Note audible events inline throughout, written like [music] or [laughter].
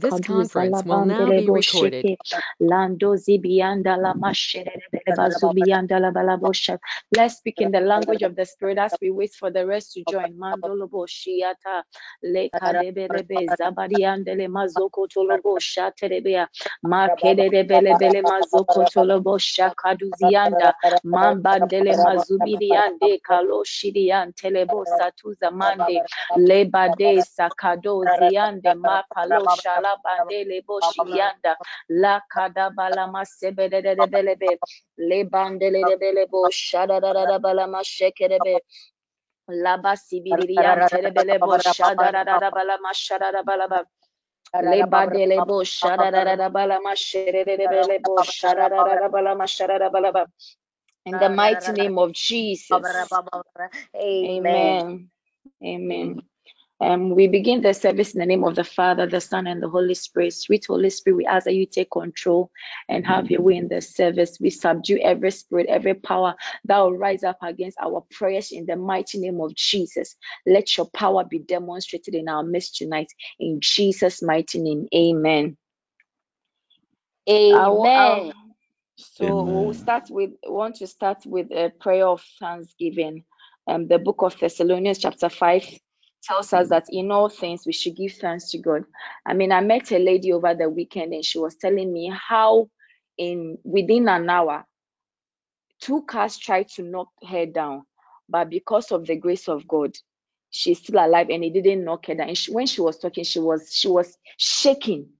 This conference will now be recorded. Lando zibianda la bazubianda la balabosha. Let's speak in the language of the spirit as we wait for the rest to join. Mandolo boshiata le kadebelebe zabadiandele mazoko tolobo shaterebea makedebelebele mazoko tolobo shakaduzianda mambandele mazubidiande kaloshidian telebo satuza mande lebade sakado ziande makalosha la bandele boshiyanda la kadabala masebede de belebe le bandele de belebo shada da da bala mashekerebe la basibiriyan terebele bo shada da da bala mashada da bala ba le badele bo shada da da bala mashere de bele bo shada da da bala mashada da bala ba in the mighty name of Jesus amen amen um, we begin the service in the name of the Father, the Son, and the Holy Spirit. Sweet Holy Spirit, we ask that you take control and have your way in the service. We subdue every spirit, every power that will rise up against our prayers in the mighty name of Jesus. Let your power be demonstrated in our midst tonight. In Jesus' mighty name, amen. Amen. So amen. we'll start with, want to start with a prayer of thanksgiving. Um, the book of Thessalonians, chapter 5 tells us that in all things we should give thanks to God. I mean, I met a lady over the weekend and she was telling me how in within an hour two cars tried to knock her down, but because of the grace of God, she's still alive and it didn't knock her down. And she, when she was talking, she was she was shaking.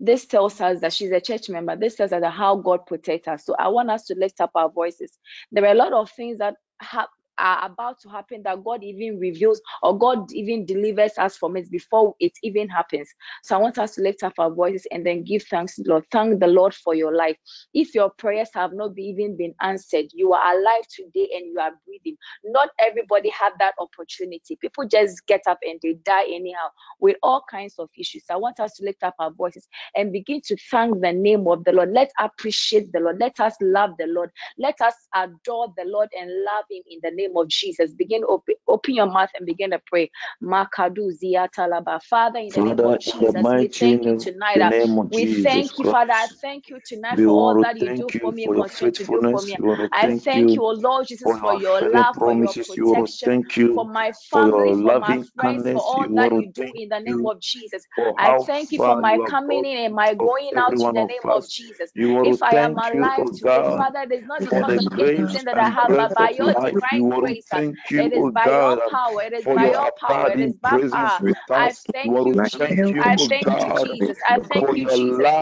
This tells us that she's a church member. This tells us how God protects us. So I want us to lift up our voices. There are a lot of things that have are about to happen that God even reveals or God even delivers us from it before it even happens. So I want us to lift up our voices and then give thanks Lord. Thank the Lord for your life. If your prayers have not even been answered, you are alive today and you are breathing. Not everybody had that opportunity. People just get up and they die anyhow with all kinds of issues. I want us to lift up our voices and begin to thank the name of the Lord. Let's appreciate the Lord. Let us love the Lord. Let us adore the Lord and love Him in the name name of Jesus. Begin open, open your mouth and begin to pray. Makadu ziyatalaba. Father, in the Father, name of Jesus, we thank you tonight. We thank you, Father. I thank you tonight for all that you do for me, continue to do for me. I thank you, O Lord Jesus, for your love, for your protection, for my family, for my friends, for all that you do in the name of Jesus. I thank you for my coming in and my going out in the name of Jesus. If I am alive today, Father, it is not because of anything that I have, but by your divine grace. It is by your power. It is by your power. It is by power. I thank you, Jesus. Uh, I uh, thank you, Jesus. I thank you, Jesus.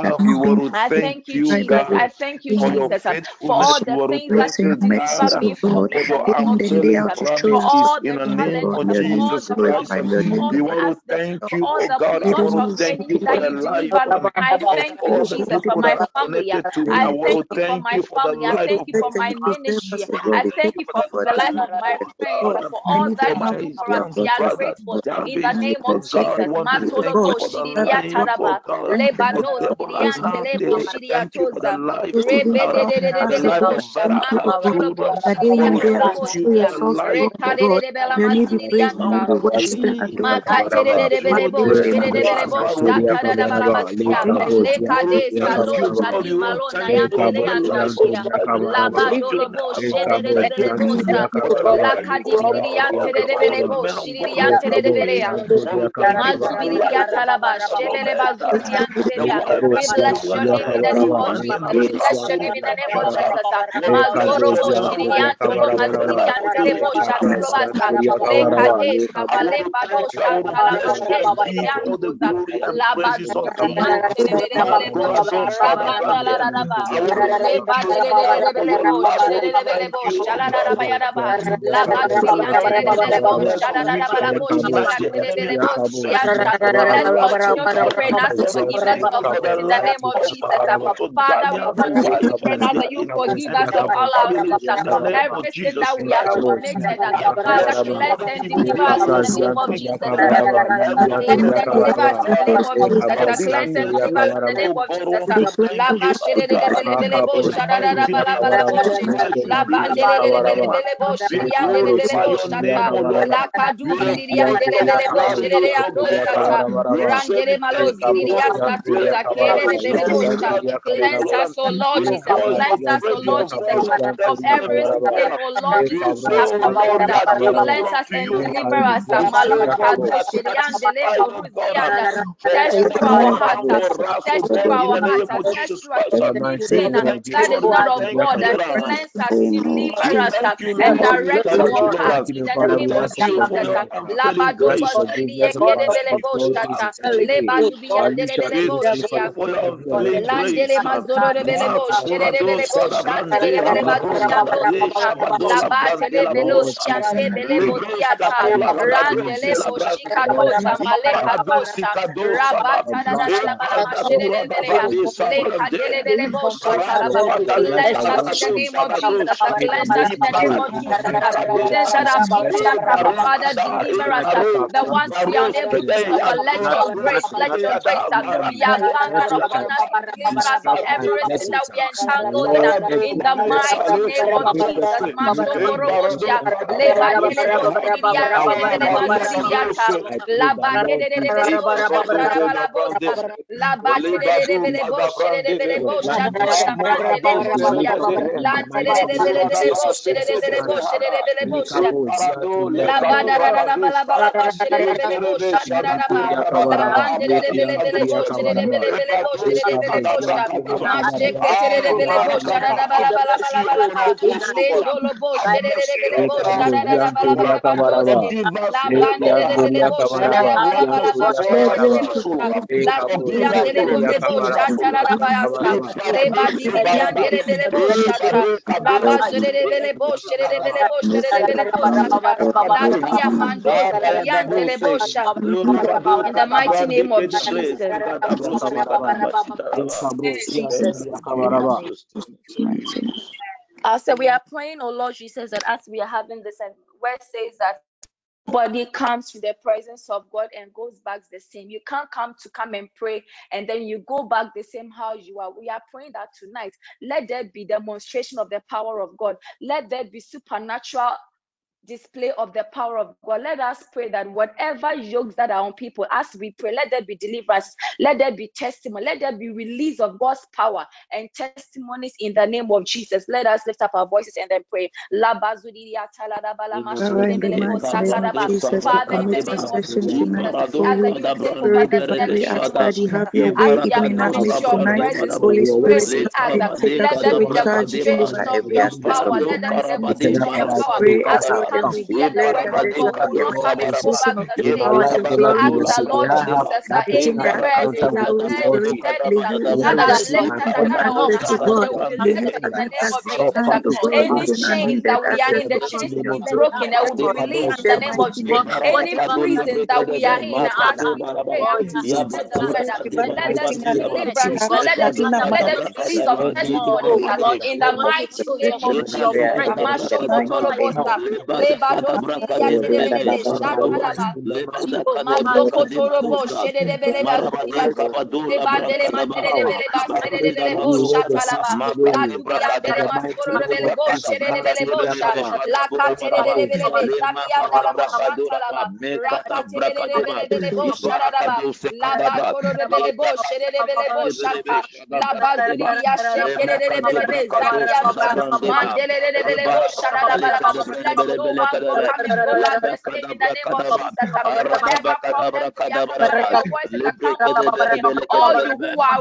I thank you, Jesus. I thank you, Jesus, for all the things that you deliver me from in the name of Jesus. For all the challenges, for all the problems, for all the accidents, for all the plots of enemy that you deliver me. I thank you, Jesus, for my family. Uh, I thank you for my family. I thank you for my ministry. I thank you for the life of my for all that you for. We are grateful in the name of Jesus. Shiria Taraba, Lebano Siriantelebo Shiria Toza, Rebedebelebo Shamano Tolobo Shiria Tolobo Shiria, Retadebela Masirianta, Makatebelebo La we bless your name in the name of Jesus we bless your name in the name of Jesus mazoro bo le kade kabale la la le ya ba la basiri antere bo shada da ba la bo shiri antere bo sianta let's continue to pray and ask forgiveness of in the name of Jesus Father we continue to pray now that you forgive us of all our sins everything that we have committed Father cleanse and deliver us in the name of Jesus cleanse and deliver us in the name of Jesus cleanse and deliver us in the name of Jesus la basiri bo shada da la ba la bo la bandele bo Cleanse us, O Lord Jesus. Cleanse us, O Lord Jesus, from every sin, O Lord Jesus. Cleanse us and deliver us. Search through our hearts. Search through our hearts. Search through our sin that is not of God. Cleanse us, deliver us, and direct our in the name of Jesus. Labado. Landele rebele. Randele maleka. Rabata us in the name of Jesus. Us in the name of Jesus. Sins that have hindered us, Father, deliver us. The ones we are unable to let your grace, let your grace be abundant upon us. Deliver us from everything that we are entangled in. In the mighty name of Jesus. Mashokoroboshia. Lebadele kedele mandiriata. Labakedele bosharabalabosha. Labakedele boshedele boshatala brandele boshia. In the mighty name of Jesus. Uh, so we are praying, oh Lord Jesus, that as we are having this, and where says that body comes to the presence of God and goes back the same. You can't come to come and pray and then you go back the same how you are. We are praying that tonight. Let there be demonstration of the power of God. Let there be supernatural display of the power of God. Let us pray that whatever yokes that are on people, as we pray, let there be deliverance, let there be testimony, let there be release of God's power and testimonies in the name of Jesus. Let us lift up our voices and then pray. Father, in the name of Jesus, as the the as we are coming to your presence, Holy Spirit, let there be demonstration of your power, let there be demonstration power. as we come together, wherever we are coming to back the same. Ask the Lord Jesus that any burdens are lifted, that are lifted, that are upon they will be lifted in the name of Jesus. Any chains that we are in, the chains will be broken, they will be released in the name of Jesus. Any prison that we are in, as we pray, as we spread the word, let there be deliverance, let there be, let there be release of testimonies oh in the mighty name of Jesus. Let All you who are.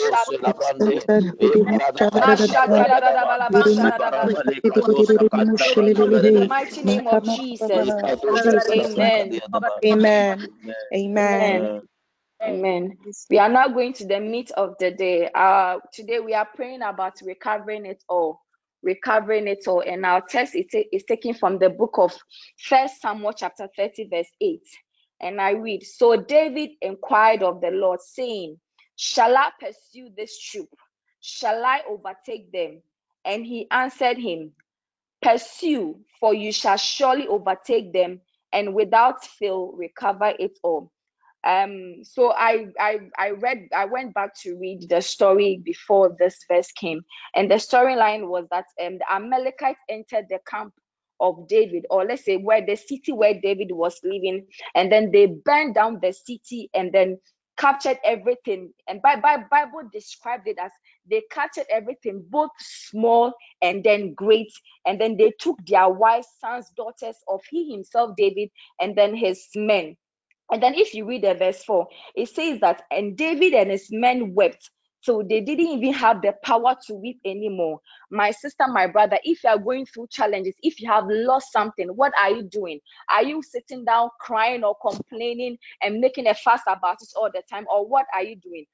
Amen. Amen. Amen. Amen. We are now going to the meat of the day. Uh, today we are praying about recovering it all. Recovering it all. And our text is, is taken from the book of First Samuel chapter 30, verse 8. And I read, So David inquired of the Lord, saying, Shall I pursue this troop? Shall I overtake them? And he answered him, Pursue, for you shall surely overtake them, and without fail recover it all. Um, so I, I I read I went back to read the story before this verse came, and the storyline was that um, the Amalekites entered the camp of David, or let's say where the city where David was living, and then they burned down the city and then captured everything. And by, by Bible described it as they captured everything, both small and then great. And then they took their wives, sons, daughters of he himself, David, and then his men. And then if you read the verse 4, it says that, and David and his men wept so they didn't even have the power to weep anymore. My sister, my brother, if you are going through challenges, if you have lost something, what are you doing? Are you sitting down crying or complaining and making a fuss about it all the time? Or what are you doing?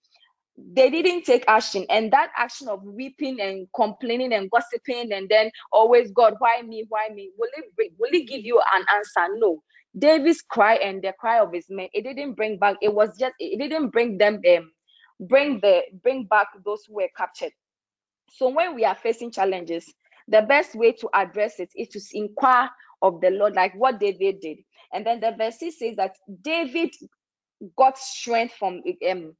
they didn't take action and that action of weeping and complaining and gossiping and then always god why me why me will it will it give you an answer no david's cry and the cry of his men it didn't bring back it was just it didn't bring them um, bring the bring back those who were captured so when we are facing challenges the best way to address it is to inquire of the lord like what david did and then the verse says that david got strength from um,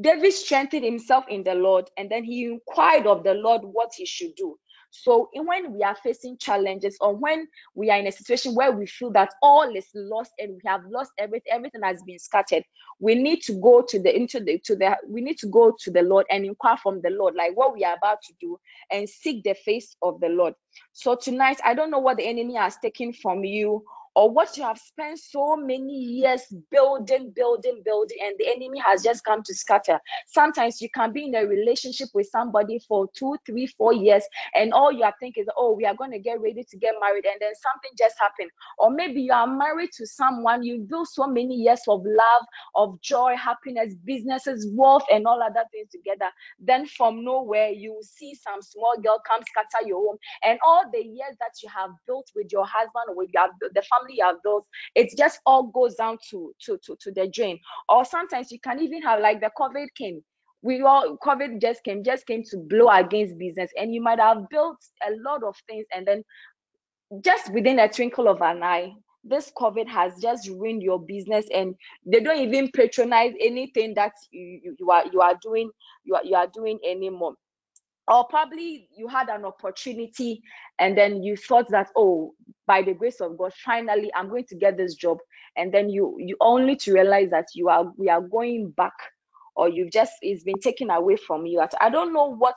David strengthened himself in the Lord and then he inquired of the Lord what he should do. So when we are facing challenges or when we are in a situation where we feel that all is lost and we have lost everything, everything has been scattered, we need to go to the into the to the we need to go to the Lord and inquire from the Lord, like what we are about to do, and seek the face of the Lord. So tonight, I don't know what the enemy has taken from you or what you have spent so many years building, building, building, and the enemy has just come to scatter. Sometimes you can be in a relationship with somebody for two, three, four years, and all you are thinking is, oh, we are going to get ready to get married, and then something just happened. Or maybe you are married to someone, you built so many years of love, of joy, happiness, businesses, wealth, and all other things together. Then from nowhere, you see some small girl come scatter your home, and all the years that you have built with your husband or with your, the family family you have built, it just all goes down to to to, to the drain. Or sometimes you can even have like the COVID came. We all COVID just came, just came to blow against business, and you might have built a lot of things, and then just within a twinkle of an eye, this COVID has just ruined your business, and they don't even patronize anything that you, you are you are doing you are you are doing anymore or probably you had an opportunity and then you thought that oh by the grace of god finally i'm going to get this job. And then you you only to realize that you are we are going back or you've just it's been taken away from you. I don't know what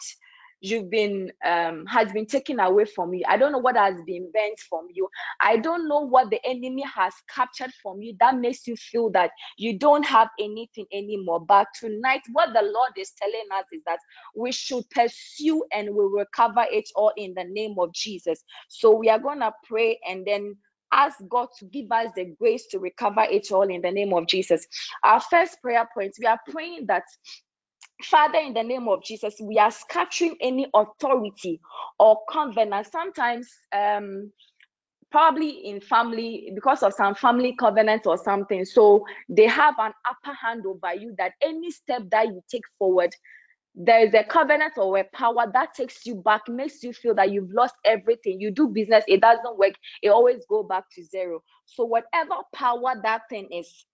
you've been um, has been taken away from you. I don't know what has been bent from you. I don't know what the enemy has captured from you that makes you feel that you don't have anything anymore. But tonight, what the Lord is telling us is that we should pursue and we recover it all in the name of Jesus. So we are gonna pray and then ask God to give us the grace to recover it all in the name of Jesus. Our first prayer point, we are praying that Father, in the name of Jesus, we are scattering any authority or covenant. Sometimes, um, probably in family, because of some family covenant or something, so they have an upper hand over you that any step that you take forward, there is a covenant or a power that takes you back, makes you feel that you've lost everything. You do business, it doesn't work, it always go back to zero. So whatever power that thing is,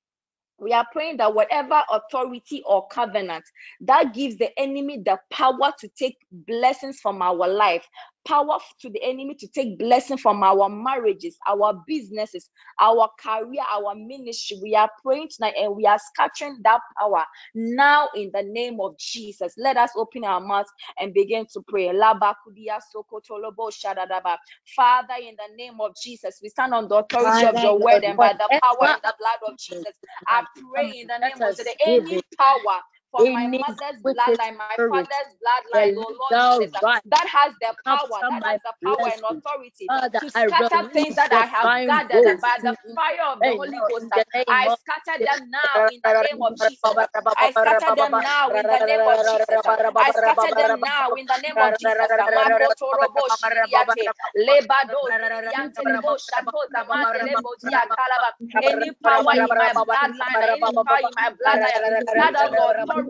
we are praying that whatever authority or covenant that gives the enemy the power to take blessings from our life power to the enemy to take blessing from our marriages, our businesses, our career, our ministry. We are praying tonight and we are scattering that power now in the name of Jesus. Let us open our mouths and begin to pray. Father, in the name of Jesus, we stand on the authority of your word and by the power and the blood of Jesus. I pray in the name of the any power from my mother's bloodline, my father's bloodline, oh Lord Jesus, that has the power, that has the power and authority to scatter things that I have gathered by the fire of the Holy Ghost. I scatter them now in the name of Jesus. I scatter them now in the name of Jesus. I scatter them now in the name of Jesus. Any power in my bloodline, any power in my bloodline, that authority,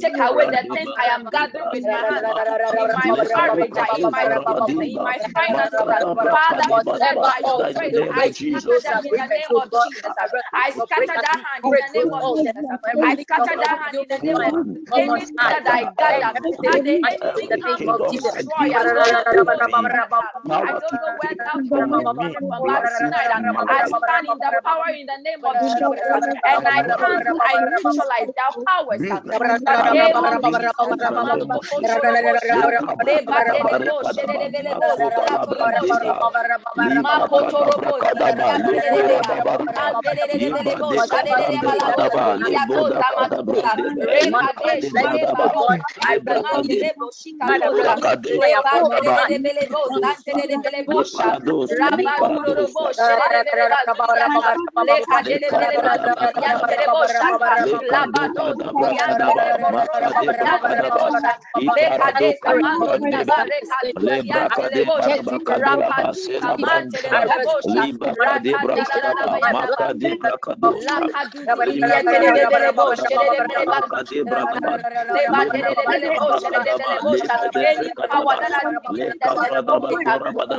take away the things I am gathering with my hands in my marriage, in my in my finances. Father, led by your grace, I scatter them in the name of Jesus. I scatter that hand in the name of Jesus. I scatter that hand in the name of that I gather, that the enemy comes to destroy. I don't know where that power is coming from, but I stand in the power in the name of Jesus, and I cancel, I neutralize that power. In the name of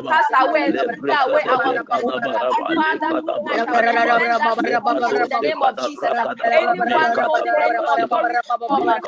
pass away, pass away our Father, in the name of Jesus, anyone holding any authority against our life, let it go against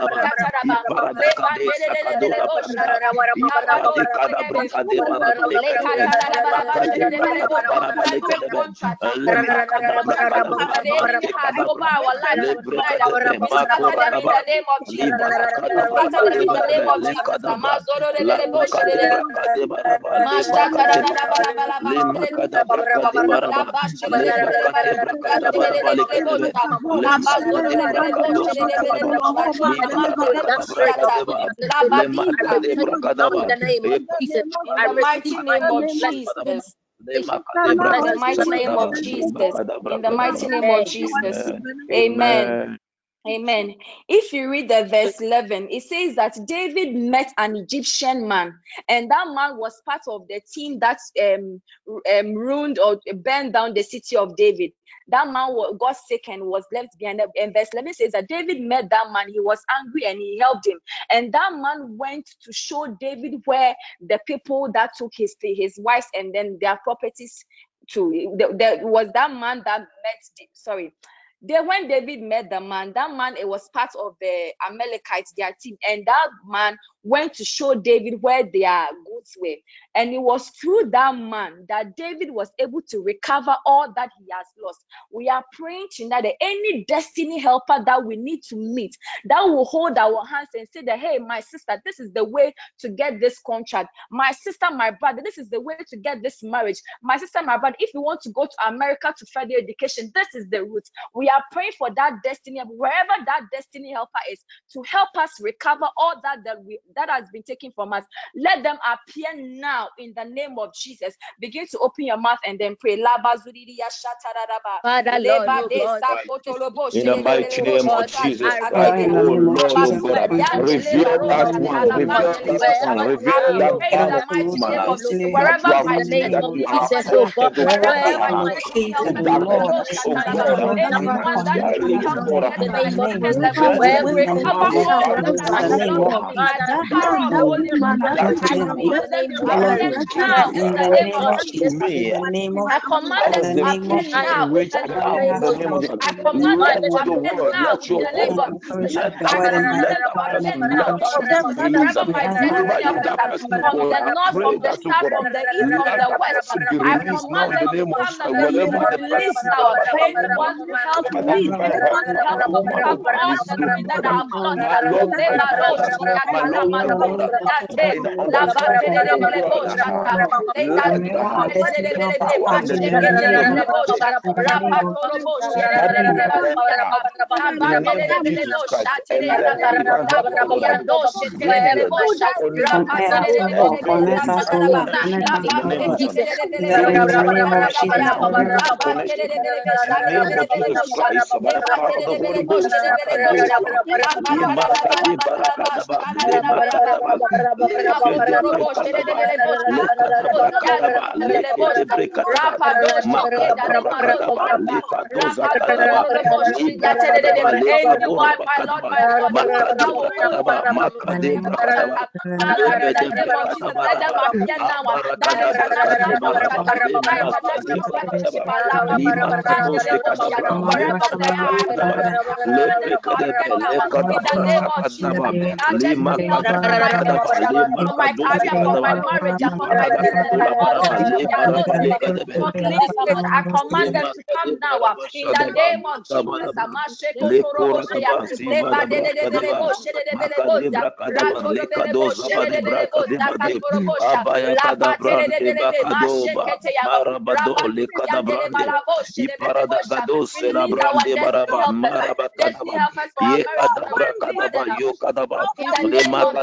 we in the name of Jesus. In the mighty name of Jesus. In the mighty name of Jesus. Amen. Amen. If you read the verse 11, it says that David met an Egyptian man, and that man was part of the team that um, um, ruined or burned down the city of David. That man got sick and was left behind. And verse 11 says that David met that man. He was angry and he helped him. And that man went to show David where the people that took his his wives and then their properties to. There was that man that met. Sorry then when David met the man, that man it was part of the Amalekites, their team, and that man went to show David where their goods were. And it was through that man that David was able to recover all that he has lost. We are praying tonight that any destiny helper that we need to meet that will hold our hands and say that, hey, my sister, this is the way to get this contract. My sister, my brother, this is the way to get this marriage. My sister, my brother, if you want to go to America to further education, this is the route. We are praying for that destiny, wherever that destiny helper is, to help us recover all that that we that has been taken from us, let them appear now in the name of Jesus. Begin to open your mouth and then pray. Father, Lord, oh in the mighty name of Jesus Christ, oh Lord, oh reveal that one, reveal that one, reveal that man, wherever that my name that you have appointed over our to darkness, oh God, anyone that needs materially, help oh to God, get to to recover recover all that that has been lost by the power of the Holy that I command them to appear now in the name of Jesus. I command them to appear now in which the I have name in the of name of Jesus. Jesus. I command them Let to your appear word, now let in your the name word, of Jesus. let I that, command let them to that appear person, now let that in person Jesus. release Wherever them. my Wherever destiny that are, person, from God, the I north, pray from that, oh south, God, from the east, from let the that west. person be I released now command in the them to name of come Jesus. and then be Wherever the released person, now. Anyone who helped Father, me, in my anyone who heart, my helped me woman, oh recover God, all is you, everything that Father. Have lost. My Lord, my God, my Lord, my God, in the understanding, oh God, let that power in the name of Jesus. In the name of Jesus Christ, and let everyone have God bring the only every evil in the name of Jesus. Any manipulation, any explanation, in the name of Jesus. Christ, by the power of the Holy Ghost, Kadoba, Limakade Barakadaba, Lemakadaba, Lekede Brekadaba, Lekada Brakadaba, Lekede Brekadaba, Makada Brakadaba, Lekadoza Kadaba, Librakadaba, Anyone, Lekadora my Lord, Bakadaba, my God, that Makade will hold me Brakadaba, back from Makade fulfilling my purpose. Brakadaba, Father, in the name of Jesus, Brakadaba, let now. That Abarakada there shall not Brakade stand, no shall Baraba, not strive, and let Lemakade me establish Brakadaba, my lava. Limakados de they are, I Brakadaba, command them. I command them to Lebrekadebe, appear now. In the Lekadabra name of Jesus, Sakadaba, that destiny helpers for my Limakadabrakadaba, ministry, for my career, for my Limakadoskadaba, marriage, for my business, all Iparadakadulabaraba, things they are Lebaraba, lost again. Lekadebe, For clinical matter, I command them to come now uh, Lemakadibaraba, in the Shadaba, name of Jesus.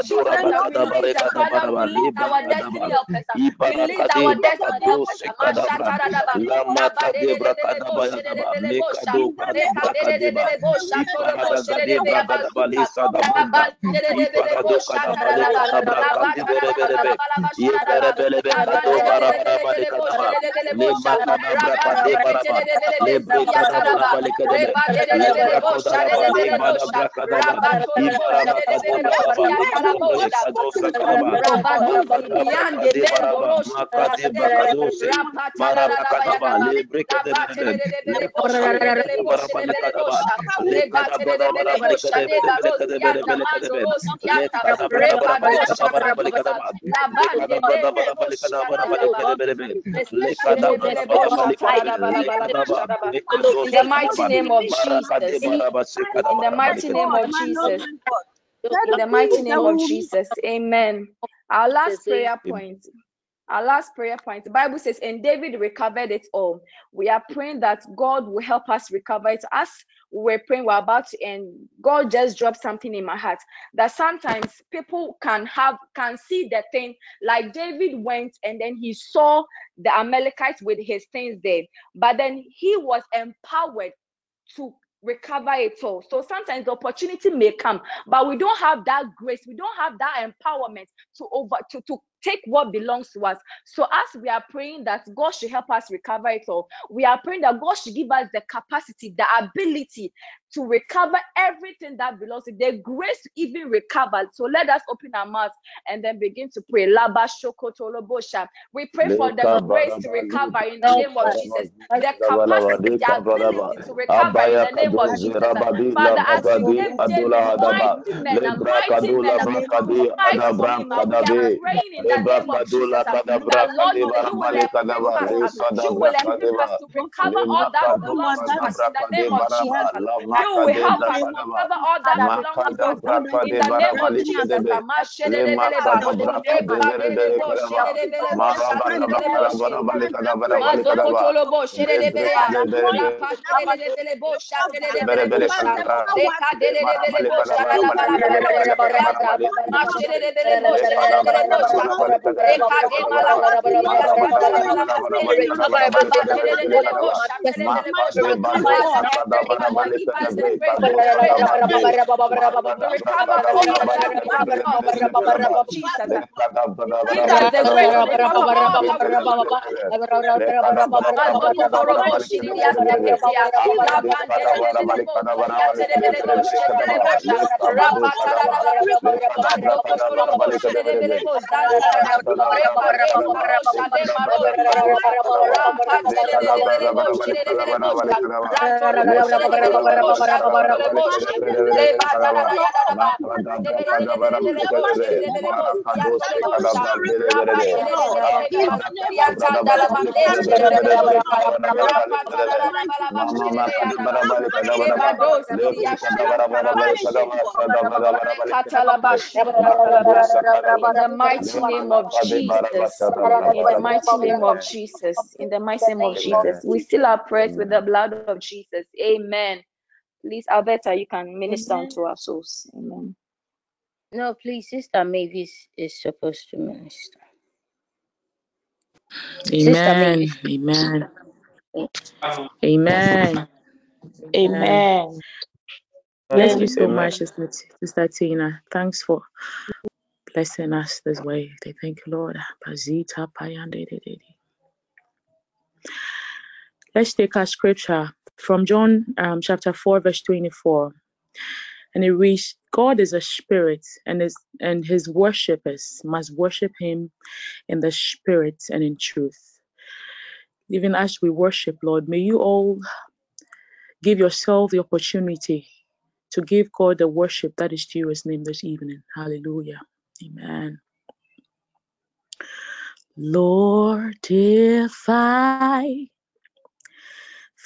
Makabadaba, Amasheko toroboshea, Lekorakaba, Zivadabrakadaba, lebadededededebo, shededededeboza, Makadebrakadaba, ratodobelebo, shededededebo, Lekadozabadebrakadebade, zakatorobosha, Abaya Kadabrande labatedededelebe, Bakadoba, masheketeya, Marabado, rabatuliandele Lekadabrande, balabo, shededededebosha. Iparadagado, Release our Selabrande destiny Baraba, helpers, destiny Marabakadaba, helpers for our Ye marriage. Father, Kadabra release Kadaba, them. Yo Kadaba, in the name of Lemakadora Jesus, Bakadaba, release them. Father, release our destiny helpers. Release our destiny helpers. uh, Sekadabra, In the mighty name of Jesus. In the mighty name of Jesus. In the mighty name of Jesus. Amen. Our last prayer point. Our last prayer point. The Bible says, and David recovered it all. We are praying that God will help us recover it. As we are praying, we're about to end. God just dropped something in my heart that sometimes people can have can see the thing like David went and then he saw the Amalekites with his things there, but then he was empowered to recover it all. So sometimes the opportunity may come, but we don't have that grace, we don't have that empowerment to over to, to take what belongs to us. So as we are praying that God should help us recover it all, we are praying that God should give us the capacity, the ability to recover everything that belongs to their grace to even recover. So let us open our mouths and then begin to pray. We pray for the grace to recover in the name of Jesus. The capacity, the ability to recover in the name of Jesus. Father, as you name David, mighty men, mighty men, who fight for him, we are praying in the name of Jesus. The Lord will will us. You will equip us to recover all that belongs to us in the name of Jesus. You will help us recover all that belongs to us in the name of Jesus. Mazokotolobo sherebere Terima kasih telah in the mighty name of Jesus. In the mighty name of Jesus. In the mighty name of Jesus. We still are prayers with the blood of Jesus. Amen. Please, Alberta, you can minister Amen. unto our souls. Amen. No, please, Sister Mavis is supposed to minister. Amen. Amen. Amen. Amen. Bless you so much, Sister, Sister Tina. Thanks for blessing us this way. They thank you, Lord. Let's take our scripture from John um, chapter 4, verse 24. And it reads, God is a spirit, and his and his worshippers must worship him in the spirit and in truth. Even as we worship, Lord, may you all give yourself the opportunity to give God the worship that is due his name this evening. Hallelujah. Amen. Lord, if I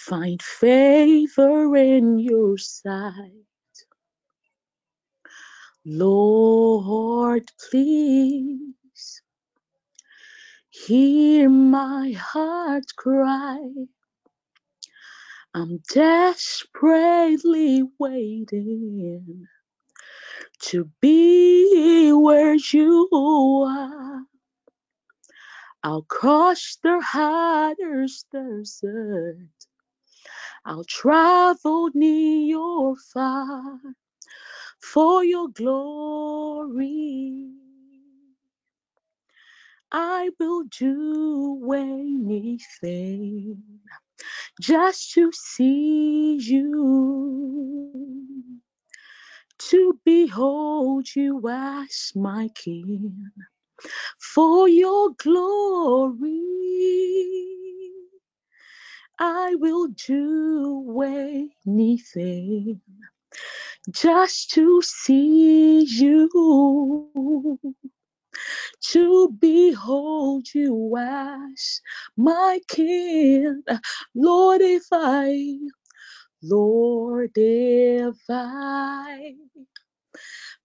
find favor in your sight, Lord, please hear my heart cry. I'm desperately waiting to be where you are. I'll cross the hottest desert. I'll travel near or far for your glory. I will do anything just to see you, to behold you as my King, for your glory. I will do anything just to see you, to behold you as my king. Lord, if I, Lord, if I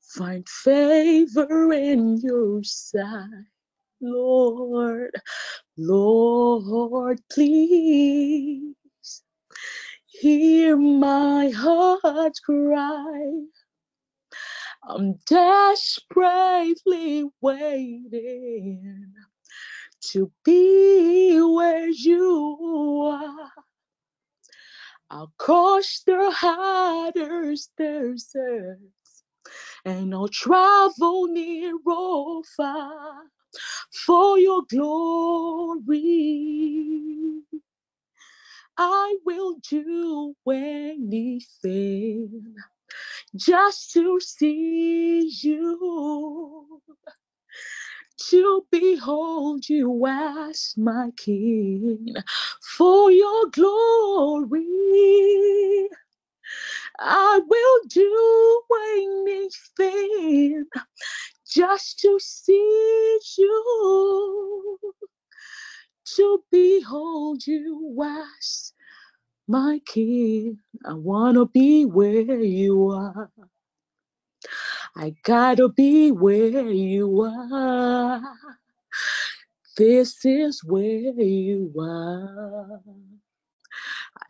find favor in your sight, Lord, Lord, please hear my heart cry. I'm desperately waiting to be where you are. I'll cross the hottest deserts and I'll travel near or far for your glory. I will do anything just to see you, to behold you as my king for your glory. I will do anything just to see you, to behold you as my king. I wanna be where you are. I gotta be where you are. This is where you are.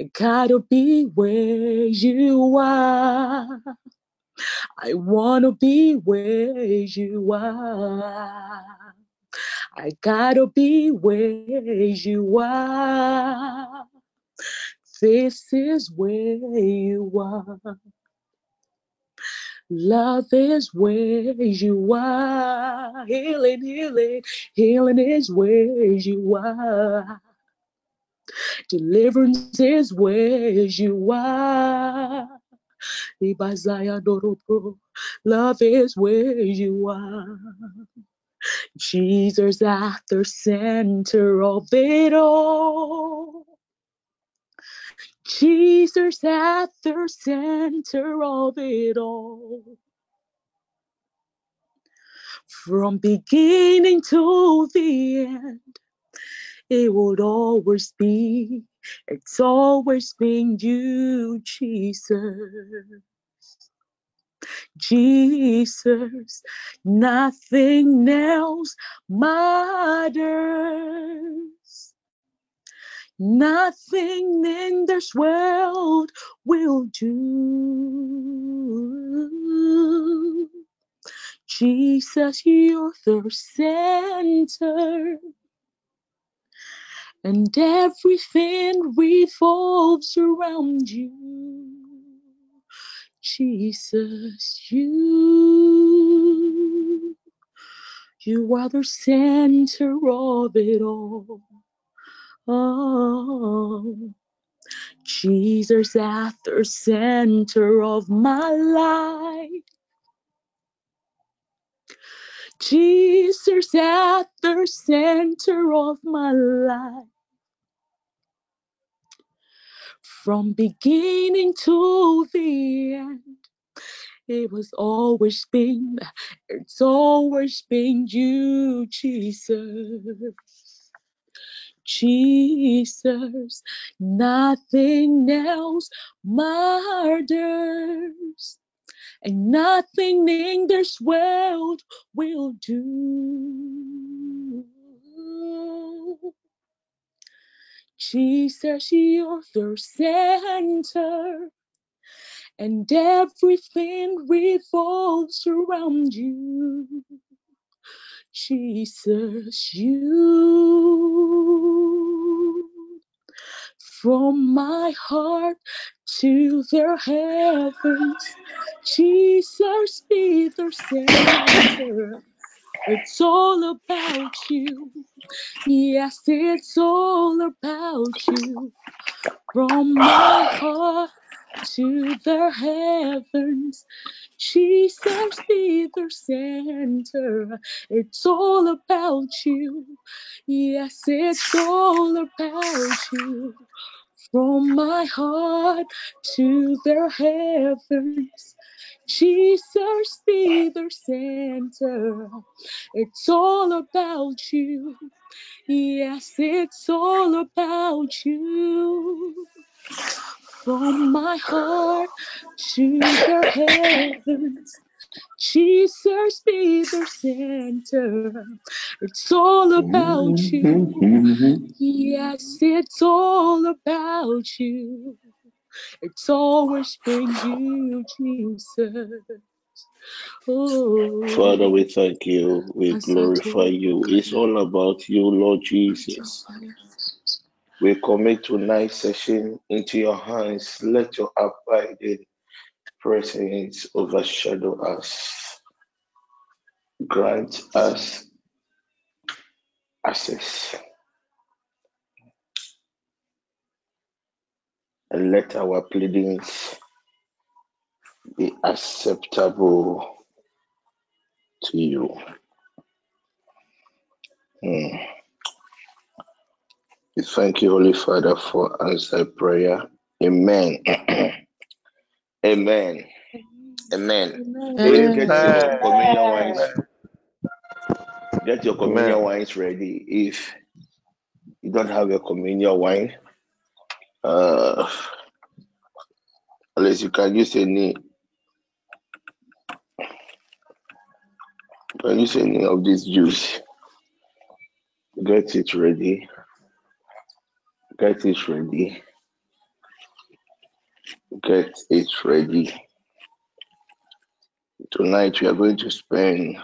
I gotta be where you are. I wanna be where you are. I gotta be where you are. This is where you are. Love is where you are. Healing, healing, healing is where you are. Deliverance is where you are. Love is where you are. Jesus at the center of it all. Jesus at the center of it all. From beginning to the end, it would always be, it's always been you, Jesus. Jesus, nothing else matters. Nothing in this world will do. Jesus, you're the center, and everything revolves around you. Jesus, you, you are the center of it all. Oh, Jesus at the center of my life. Jesus at the center of my life. From beginning to the end, it was always been, it's always been you, Jesus. Jesus, nothing else matters, and nothing in this world will do. Jesus, you're the center, and everything revolves around you. Jesus, you. From my heart to the heavens, Jesus be the center. It's all about you. Yes, it's all about you. From my heart to the heavens, Jesus be the center. It's all about you. Yes, it's all about you. From my heart to the heavens, Jesus be the center. It's all about you. Yes, it's all about you. From my heart to the heavens, Jesus be the center. It's all about you. Yes, it's all about you. It's always been you, Jesus. Oh, Father, we thank you. We glorify you. It's all about you, Lord Jesus. We commit tonight's session into your hands. Let your abiding presence overshadow us. Grant us access. And let our pleadings be acceptable to you. Hmm. We thank you, Holy Father, for answered prayer. [clears throat] Amen. Amen. Amen. Amen. Get your communion wines Get your communion wines ready. If you don't have a communion wine, uh, unless you can use any, can use any of this juice. Get it ready. Get it ready. Get it ready. Tonight we are going to spend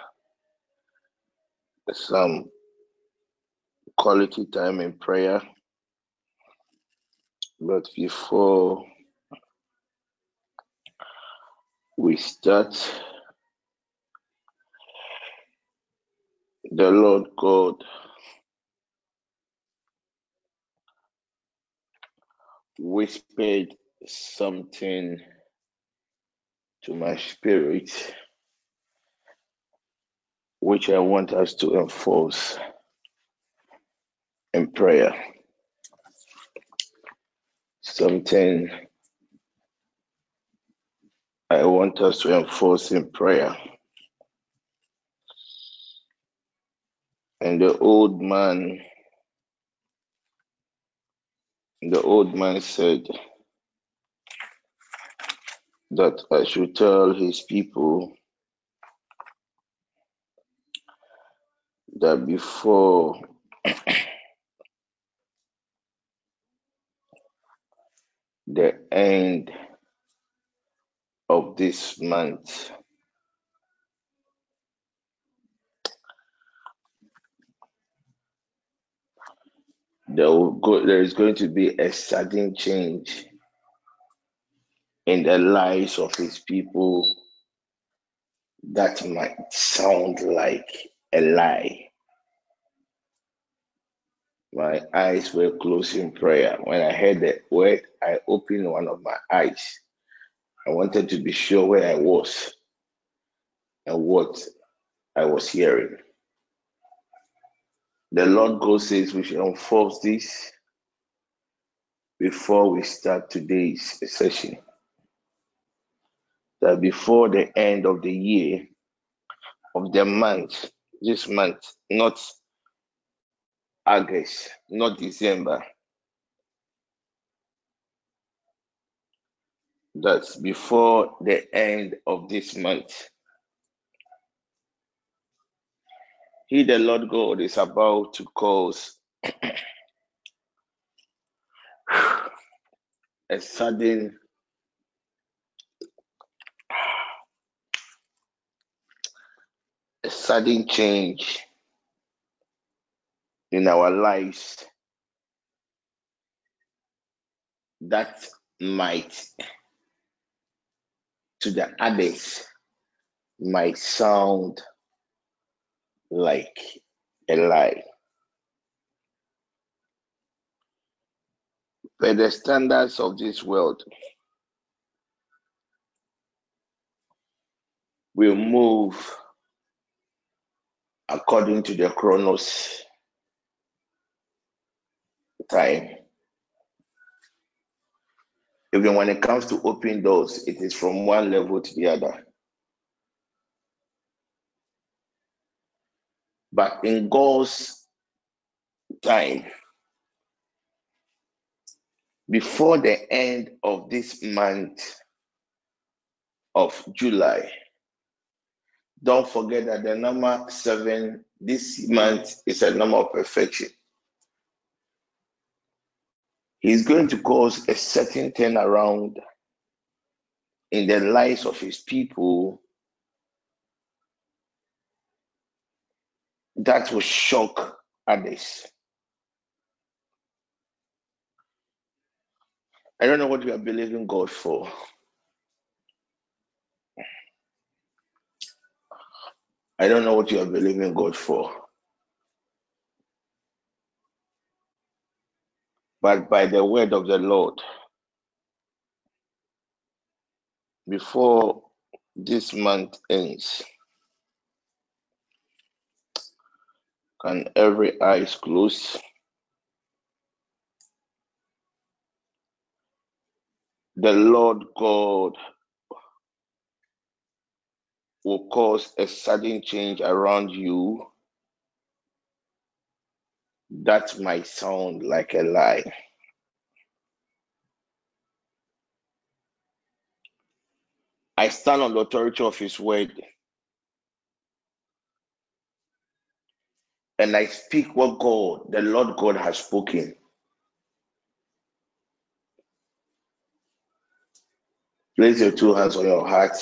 some quality time in prayer. But before we start, the Lord God whispered something to my spirit, which I want us to enforce in prayer. Something I want us to enforce in prayer. And the old man, the old man said that I should tell his people that before [coughs] the end of this month, there will go, there is going to be a sudden change in the lives of his people that might sound like a lie. My eyes were closed in prayer. When I heard the word, I opened one of my eyes. I wanted to be sure where I was and what I was hearing. The Lord God says we should enforce this before we start today's session. That before the end of the year, of the month, this month, not August, not December, that's before the end of this month. He, the Lord God, is about to cause a sudden a sudden change in our lives that might to the others might sound like a lie. By the standards of this world, we move according to the chronos time. Even when it comes to open doors, it is from one level to the other. But in God's time, before the end of this month of July, don't forget that the number seven this month is a number of perfection. He's going to cause a certain turnaround in the lives of his people that will shock others. I don't know what you are believing God for. I don't know what you are believing God for. But by the word of the Lord, before this month ends, can every eye is closed? The Lord God will cause a sudden change around you That might sound like a lie. I stand on the authority of His word and I speak what God, the Lord God, has spoken. Place your two hands on your heart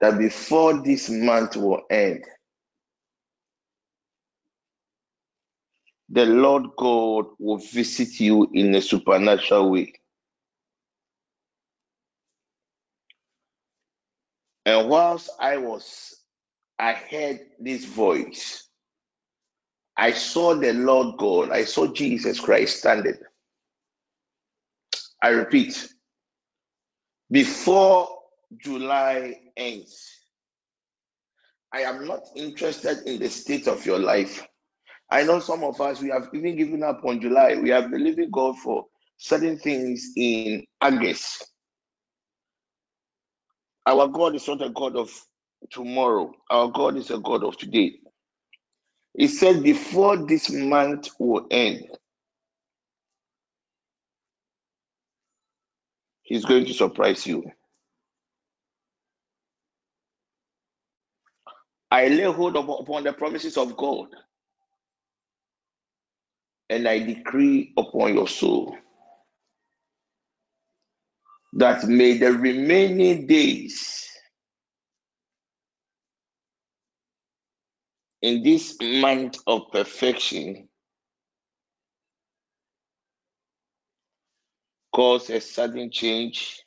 that before this month will end, the Lord God will visit you in a supernatural way. And whilst I was, I heard this voice. I saw the Lord God, I saw Jesus Christ standing. I repeat, before July ends, I am not interested in the state of your life. I know some of us, we have even given up on July. We have believing God for certain things in August. Our God is not a God of tomorrow. Our God is a God of today. He said, before this month will end, He's going to surprise you. I lay hold upon the promises of God and I decree upon your soul that may the remaining days in this month of perfection cause a sudden change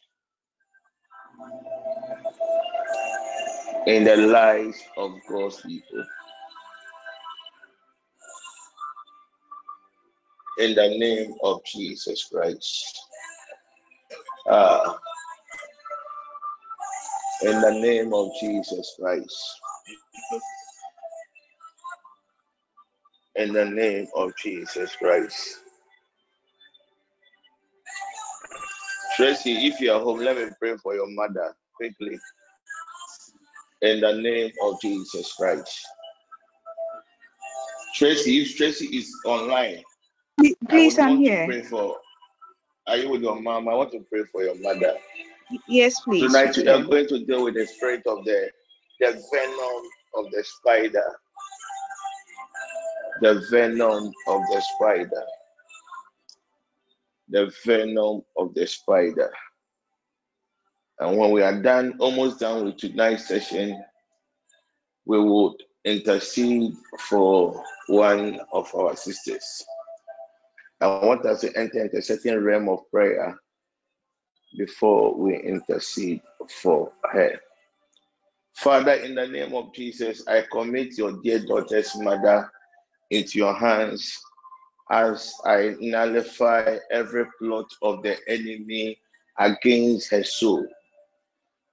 in the lives of God's people. In the name of Jesus Christ. Uh, in the name of Jesus Christ. In the name of Jesus Christ. Tracy, if you are home, let me pray for your mother quickly. In the name of Jesus Christ. Tracy, if Tracy is online, please, I'm want here. to pray for. Are you with your mom? I want to pray for your mother. Yes, please. Tonight we are going to deal with the spirit of the the venom of the spider. The venom of the spider. The venom of the spider. And when we are done, almost done with tonight's session, we would intercede for one of our sisters. I want us to enter into a certain realm of prayer before we intercede for her. Father, in the name of Jesus, I commit your dear daughter's mother into your hands as I nullify every plot of the enemy against her soul.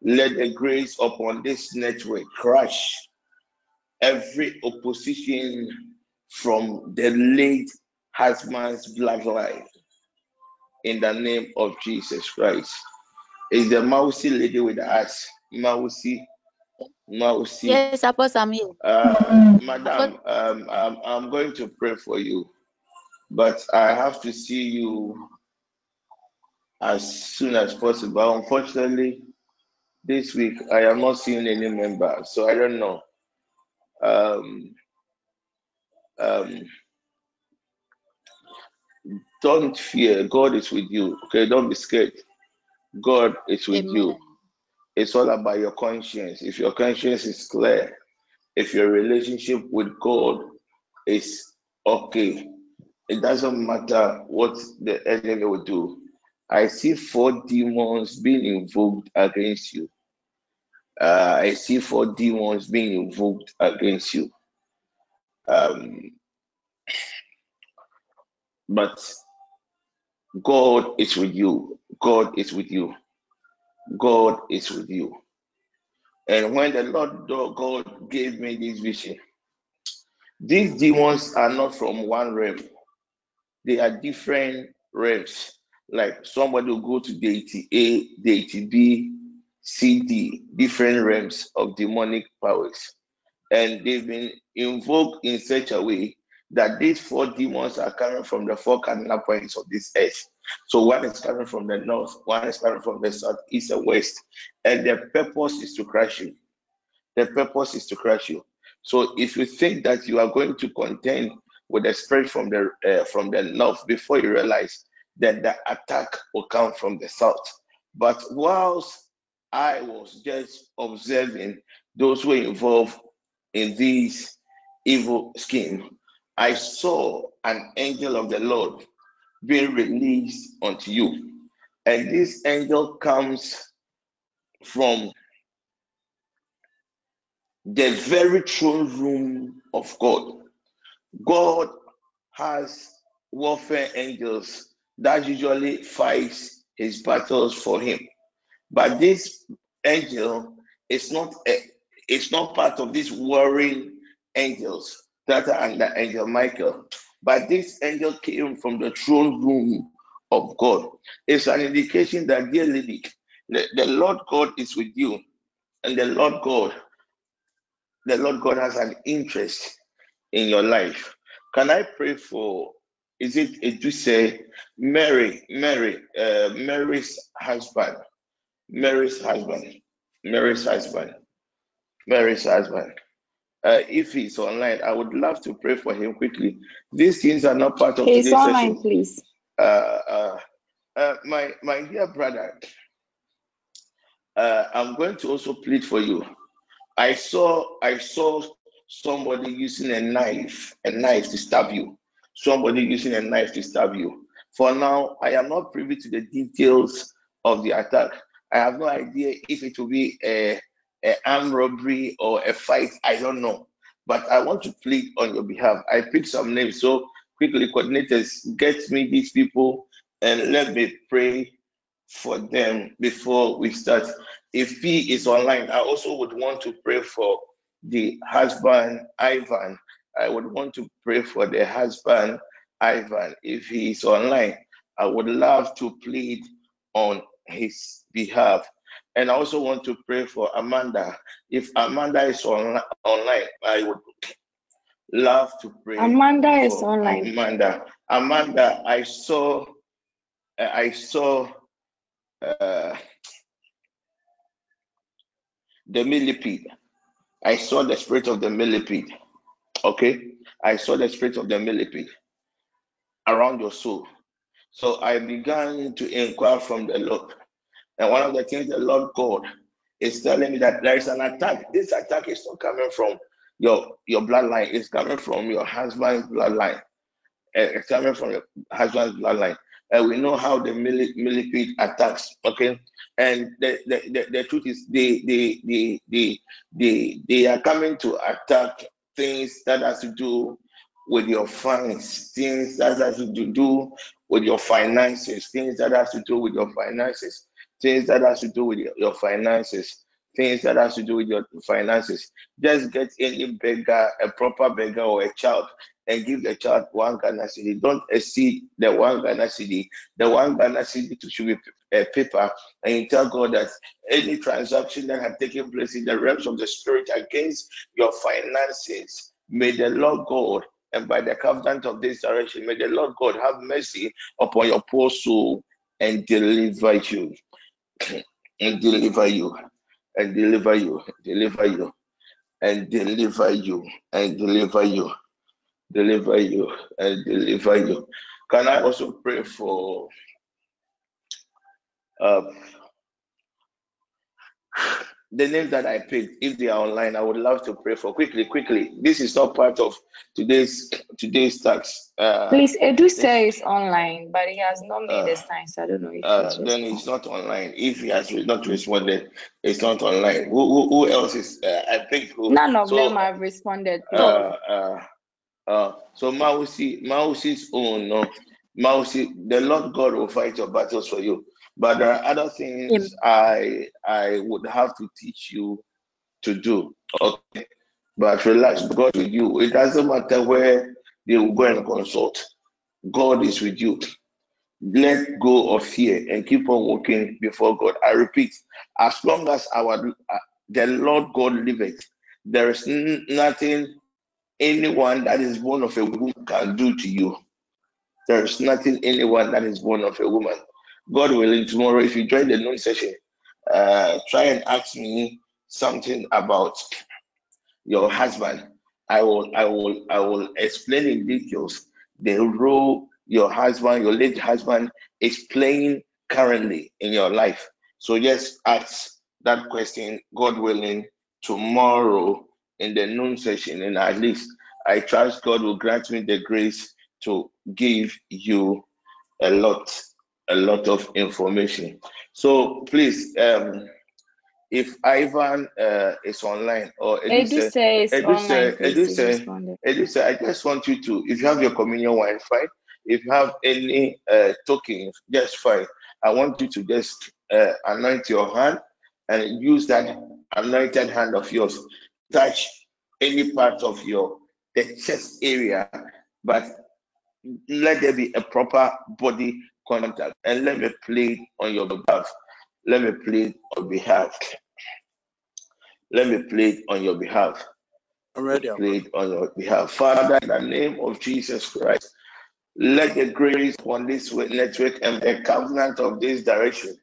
Let the grace upon this network crush every opposition from the late husband's bloodline in the name of Jesus Christ. Is the mousy lady with us? Mousy, mousy. Yes, Apostle, I'm here. Uh, Madam, um, I'm, I'm going to pray for you, but I have to see you as soon as possible. Unfortunately, this week I am not seeing any member, so I don't know. Um, um, don't fear. God is with you. Okay, don't be scared. God is with Amen. you. It's all about your conscience. If your conscience is clear, if your relationship with God is okay, it doesn't matter what the enemy will do. I see four demons being invoked against you. Uh, I see four demons being invoked against you. Um, but God is with you. God is with you. God is with you. And when the Lord God gave me this vision, these demons are not from one realm, they are different realms. Like somebody will go to deity A, deity B, C, D, different realms of demonic powers. And they've been invoked in such a way that these four demons are coming from the four cardinal points of this earth. So one is coming from the north, one is coming from the south, east, and west. And the purpose is to crush you. The purpose is to crush you. So if you think that you are going to contend with the spirit from the uh, from the north before you realize that the attack will come from the south. But whilst I was just observing those who were involved in this evil scheme, I saw an angel of the Lord being released unto you. And this angel comes from the very throne room of God. God has warfare angels that usually fights his battles for him. But this angel is not a, it's not part of these warring angels that are under angel Michael. But this angel came from the throne room of God. It's an indication that, dear lady, the, the Lord God is with you, and the Lord God, the Lord God has an interest in your life. Can I pray for? Is it it to say Mary, Mary, uh, Mary's husband, Mary's husband, Mary's husband, Mary's husband. Uh, if he's online, I would love to pray for him quickly. These things are not part of he's today's online, session. please. Uh, uh, uh, my my dear brother, uh, I'm going to also plead for you. I saw I saw somebody using a knife, a knife to stab you. Somebody using a knife to stab you. For now, I am not privy to the details of the attack. I have no idea if it will be a, a armed robbery or a fight. I don't know. But I want to plead on your behalf. I picked some names. So quickly, coordinators, get me these people and let me pray for them before we start. If P is online, I also would want to pray for the husband, Ivan. I would want to pray for the husband, Ivan. If he is online, I would love to plead on his behalf. And I also want to pray for Amanda. If Amanda is on, online, I would love to pray. Amanda is online. Amanda, Amanda, I saw, I saw uh, the millipede. I saw the spirit of the millipede. Okay, I saw the spirit of the millipede around your soul. So I began to inquire from the Lord. And one of the things the Lord God is telling me that there is an attack. This attack is not coming from your your bloodline, it's coming from your husband's bloodline. Uh, it's coming from your husband's bloodline. And we know how the millipede attacks, okay? And the, the, the, the, truth is they, they, they, they, they, they are coming to attack things that has to do with your funds, things that has to do with your finances, things that has to do with your finances, things that has to do with your, finances, things that has to do with your finances. Just get any beggar, a proper beggar or a child, and give the child one Ghana cedi. Don't exceed the one Ghana cedi. The one Ghana cedi should be a paper, and you tell God that any transaction that had taken place in the realms of the spirit against your finances, may the Lord God and by the covenant of this direction, may the Lord God have mercy upon your poor soul and deliver you, and deliver you, and deliver you, deliver you, and deliver you, and deliver you, deliver you, and deliver you. Can I also pray for uh, the names that I picked, if they are online, I would love to pray for quickly, quickly. This is not part of today's today's tax. Uh, Please, Edu is online, but he has not made uh, a sign, so I don't know if uh, then it's not online. If he has not responded, it's not online. Who, who, who else is? Uh, I think who, none of so, them have responded. Uh, uh, uh, so Mausi, Mausi's own no. Mausi, the Lord God will fight your battles for you. But there are other things I I would have to teach you to do. Okay. But relax, God with you. It doesn't matter where they will go and consult. God is with you. Let go of fear and keep on walking before God. I repeat, as long as our uh, the Lord God liveth, there is n- nothing anyone that is born of a woman can do to you. There is nothing anyone that is born of a woman. God willing, tomorrow, if you join the noon session, uh, try and ask me something about your husband. I will, I will, I will explain in details the role your husband, your late husband, is playing currently in your life. So just ask that question, God willing, tomorrow in the noon session, and at least I trust God will grant me the grace to give you a lot, a lot of information. So please, um, if Ivan uh, is online or Eduse, Eduse Eduse, Eduse, I just want you to, if you have your communion wine, fine. If you have any uh, tokens, just fine. I want you to just uh, anoint your hand and use that anointed hand of yours. Touch any part of your the chest area, but let there be a proper body contact and let me plead on your behalf. Let me plead on behalf. Let me plead on your behalf. I'm ready. Plead on your behalf. Father, in the name of Jesus Christ, let the grace on this network and the covenant of this direction.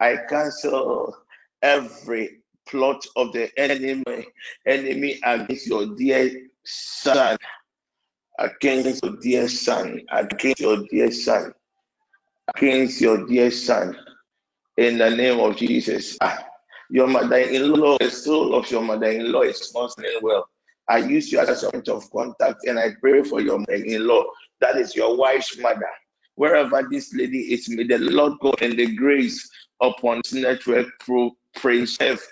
I cancel every plot of the enemy, enemy against your dear son, against your dear son, against your dear son, against your dear son, in the name of Jesus. Ah, your mother-in-law, the soul of your mother-in-law is functioning well. I use you as a point of contact and I pray for your mother-in-law. That is your wife's mother. Wherever this lady is, may the Lord go and the grace upon this network preserve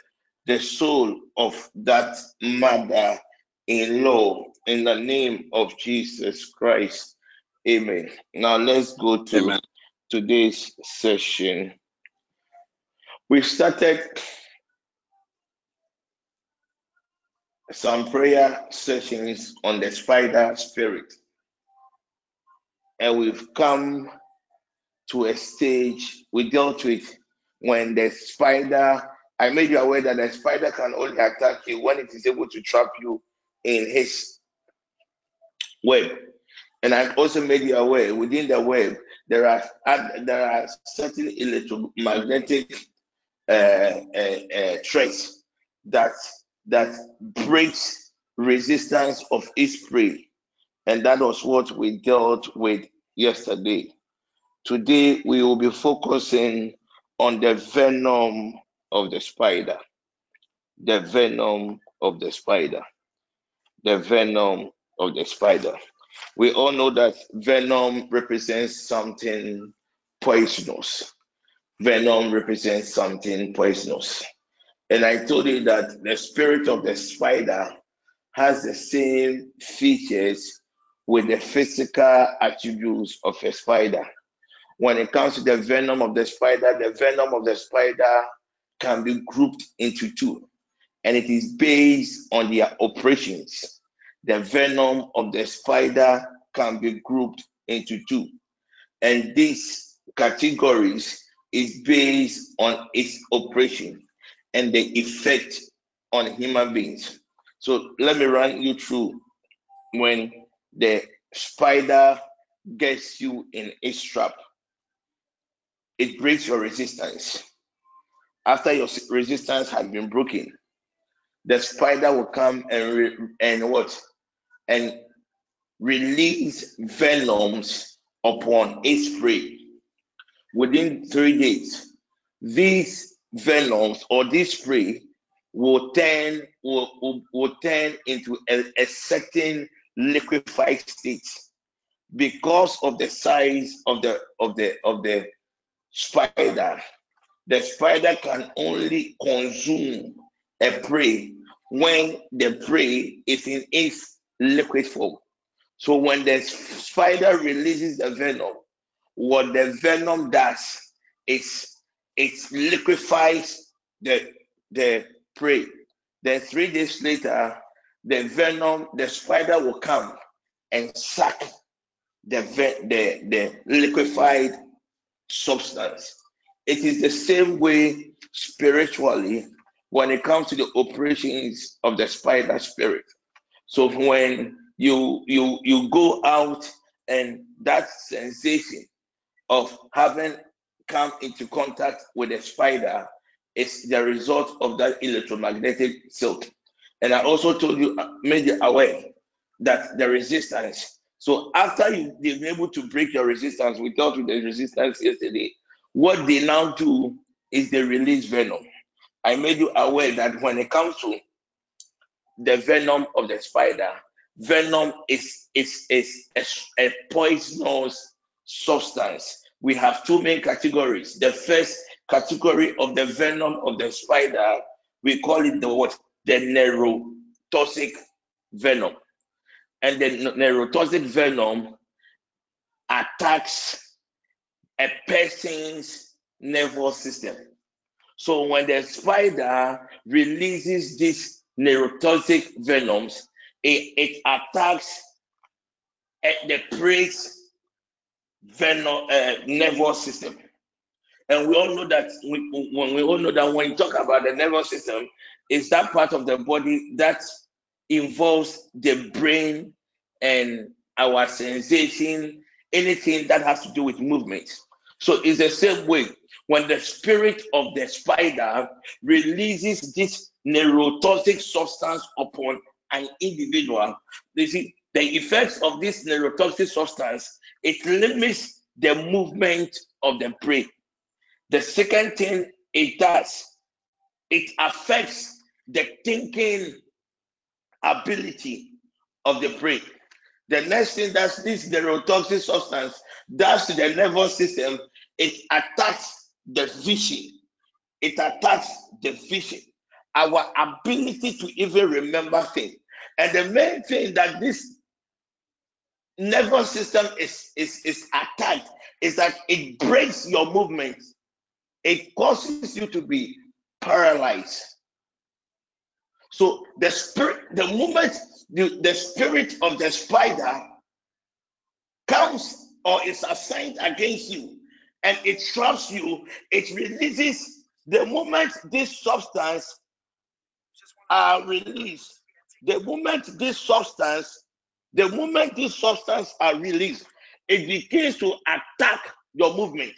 the soul of that mother in law in the name of Jesus Christ. Amen. Now let's go to Amen. Today's session. We started some prayer sessions on the spider spirit, and we've come to a stage we dealt with when the spider. I made you aware that the spider can only attack you when it is able to trap you in his web. And I've also made you aware within the web there are there are certain electromagnetic uh, uh, uh, traits that that breaks resistance of its prey, and that was what we dealt with yesterday. Today we will be focusing on the venom of the spider. The venom of the spider the venom of the spider. We all know that venom represents something poisonous. Venom represents something poisonous. And I told you that the spirit of the spider has the same features with the physical attributes of a spider. When it comes to the venom of the spider, the venom of the spider can be grouped into two and it is based on their operations. The venom of the spider can be grouped into two, and these categories is based on its operation and the effect on human beings. So let me run you through when the spider gets you in its trap. It breaks your resistance. After your resistance has been broken, the spider will come and and what and release venoms upon its prey within three days. These venoms or this prey will turn will, will, will turn into a, a certain liquefied state because of the size of the of the of the spider. The spider can only consume a prey when the prey is in its liquid form. So when the spider releases the venom, what the venom does is it liquefies the the prey. Then three days later, the venom, the spider will come and suck the the, the liquefied substance. It is the same way spiritually when it comes to the operations of the spider spirit. So when you you you go out and that sensation of having come into contact with a spider is the result of that electromagnetic silk. And I also told you, uh, made you aware that the resistance. So after you've been able to break your resistance, we dealt with the resistance yesterday. What they now do is they release venom. I made you aware that when it comes to the venom of the spider, venom is is is a, a poisonous substance. We have two main categories. The first category of the venom of the spider, we call it the what? The neurotoxic venom. And the neurotoxic venom attacks a person's nervous system. So when the spider releases these neurotoxic venoms, it, it attacks the prey's venom uh, nervous system. And we all know that we, when we all know that when you talk about the nervous system, it's that part of the body that involves the brain and our sensation, anything that has to do with movement. So it's the same way when the spirit of the spider releases this neurotoxic substance upon an individual, you see, the effects of this neurotoxic substance, it limits the movement of the prey. The second thing it does, it affects the thinking ability of the prey. The next thing that this neurotoxic substance does to the nervous system, it attacks the vision. It attacks the vision, our ability to even remember things. And the main thing that this nervous system is, is, is attacked is that it breaks your movement. It causes you to be paralyzed. So the spirit, the moment the, the spirit of the spider comes or is assigned against you and it traps you, it releases the moment this substance are released. The moment this substance, the moment this substance are released, it begins to attack your movement.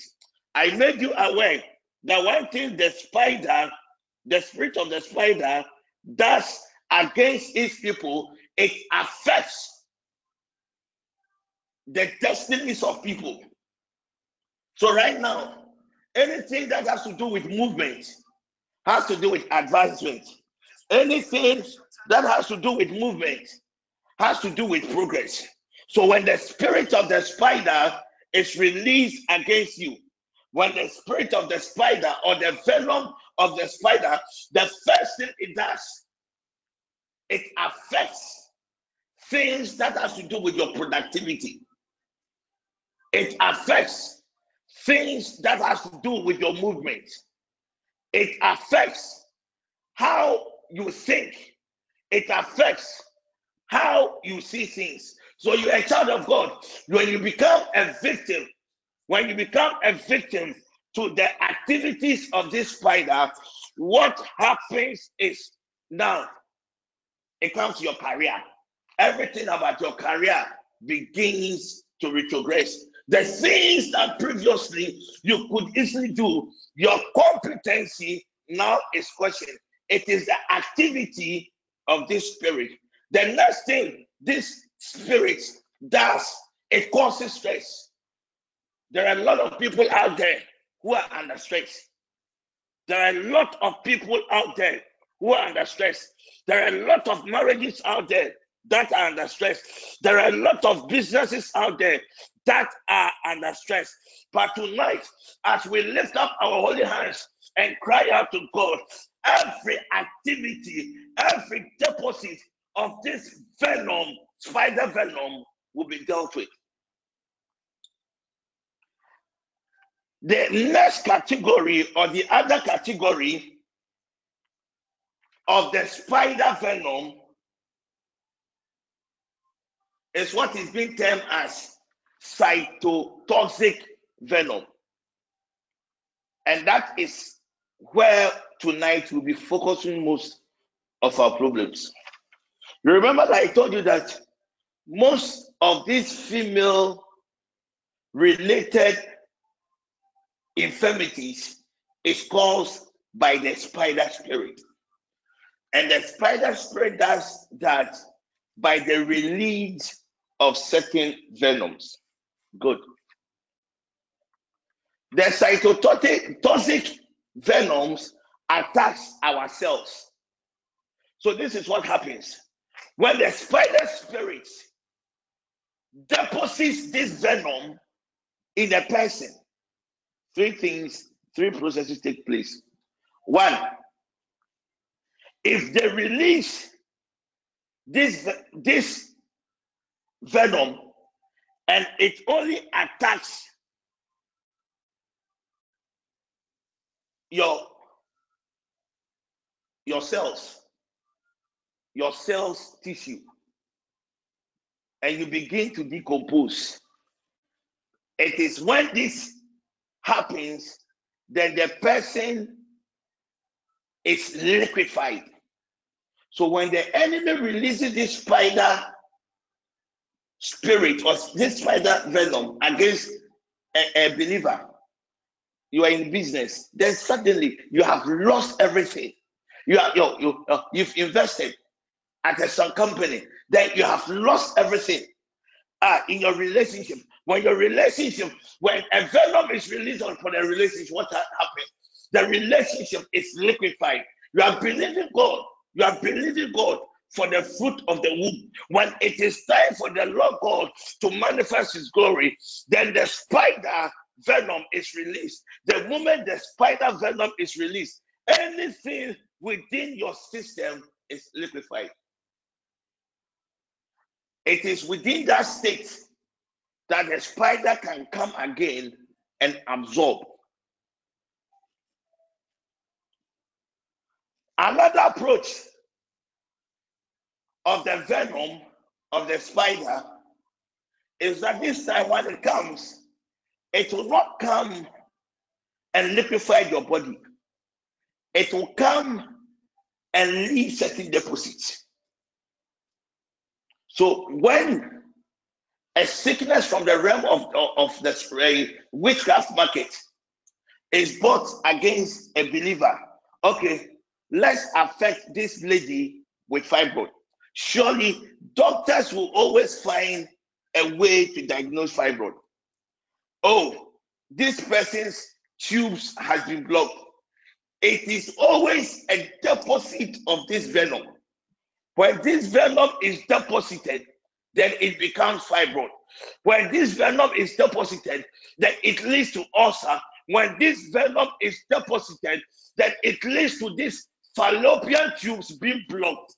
I made you aware that one thing the spider, the spirit of the spider, does against its people, it affects the destinies of people. So right now, anything that has to do with movement has to do with advancement. Anything that has to do with movement has to do with progress. So when the spirit of the spider is released against you, when the spirit of the spider or the venom of the spider, the first thing it does, it affects things that has to do with your productivity. It affects things that has to do with your movement. It affects how you think. It affects how you see things. So you're a child of God. When you become a victim, when you become a victim to the activities of this spider, what happens is now it comes to your career. Everything about your career begins to retrogress. The things that previously you could easily do, your competency now is questioned. It is the activity of this spirit. The next thing this spirit does, it causes stress. There are a lot of people out there who are under stress. There are a lot of people out there who are under stress. There are a lot of marriages out there that are under stress. There are a lot of businesses out there that are under stress. But tonight, as we lift up our holy hands and cry out to God, every activity, every deposit of this venom, spider venom, will be dealt with. The next category or the other category of the spider venom is what is being termed as cytotoxic venom. And that is where tonight we'll be focusing most of our problems. You Remember that I told you that most of these female related infirmities is caused by the spider spirit. And the spider spirit does that by the release of certain venoms. Good. The cytotoxic venoms attacks ourselves. So this is what happens. When the spider spirit deposits this venom in a person, three things, three processes take place. One, if they release this this venom and it only attacks your your cells your cells tissue. And you begin to decompose. It is when this happens that the person is liquefied. So when the enemy releases this spider spirit or this spider venom against a, a believer, you are in business, then suddenly you have lost everything. You are you, you uh, you've invested at a some company, then you have lost everything. Ah, in your relationship, when your relationship, when a venom is released on for the relationship, what happens? The relationship is liquefied. You are believing God you are believing God for the fruit of the womb. When it is time for the Lord God to manifest His glory, then the spider venom is released. The moment the spider venom is released, anything within your system is liquefied. It is within that state that the spider can come again and absorb. Another approach of the venom of the spider is that this time when it comes, it will not come and liquefy your body. It will come and leave certain deposits. So when a sickness from the realm of, of, of the uh, witchcraft market is brought against a believer, okay, let's affect this lady with fibroid. Surely doctors will always find a way to diagnose fibroid. Oh, this person's tubes has been blocked. It is always a deposit of this venom. When this venom is deposited, then it becomes fibroid. When this venom is deposited, then it leads to ulcer. When this venom is deposited, then it leads to this fallopian tubes being blocked.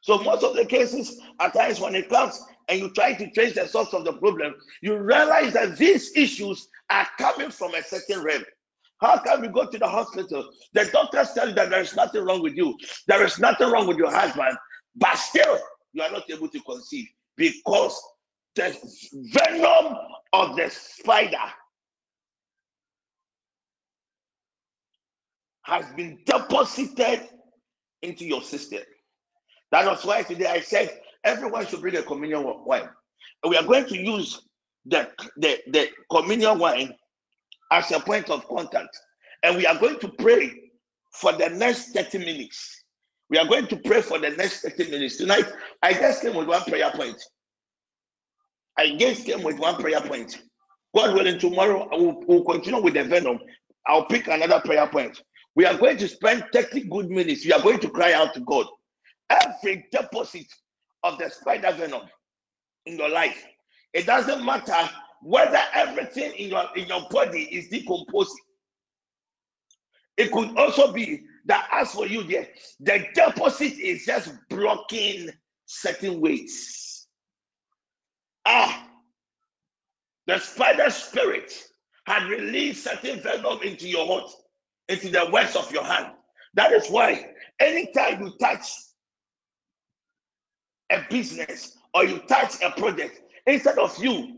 So most of the cases, at times when it comes and you try to trace the source of the problem, you realize that these issues are coming from a certain realm. How can we go to the hospital? The doctors tell you that there is nothing wrong with you, there is nothing wrong with your husband, but still you are not able to conceive because the venom of the spider has been deposited into your system. That was why today I said everyone should bring a communion wine. And we are going to use the, the, the communion wine as a point of contact. And we are going to pray for the next 30 minutes. We are going to pray for the next 30 minutes. Tonight, I just came with one prayer point. I just came with one prayer point. God willing, tomorrow I will we'll continue with the venom. I'll pick another prayer point. We are going to spend 30 good minutes. We are going to cry out to God. Every deposit of the spider venom in your life, it doesn't matter whether everything in your in your body is decomposing. It could also be that as for you, there, the deposit is just blocking certain ways. Ah, the spider spirit had released certain venom into your heart into the works of your hand. That is why anytime you touch a business or you touch a project, instead of you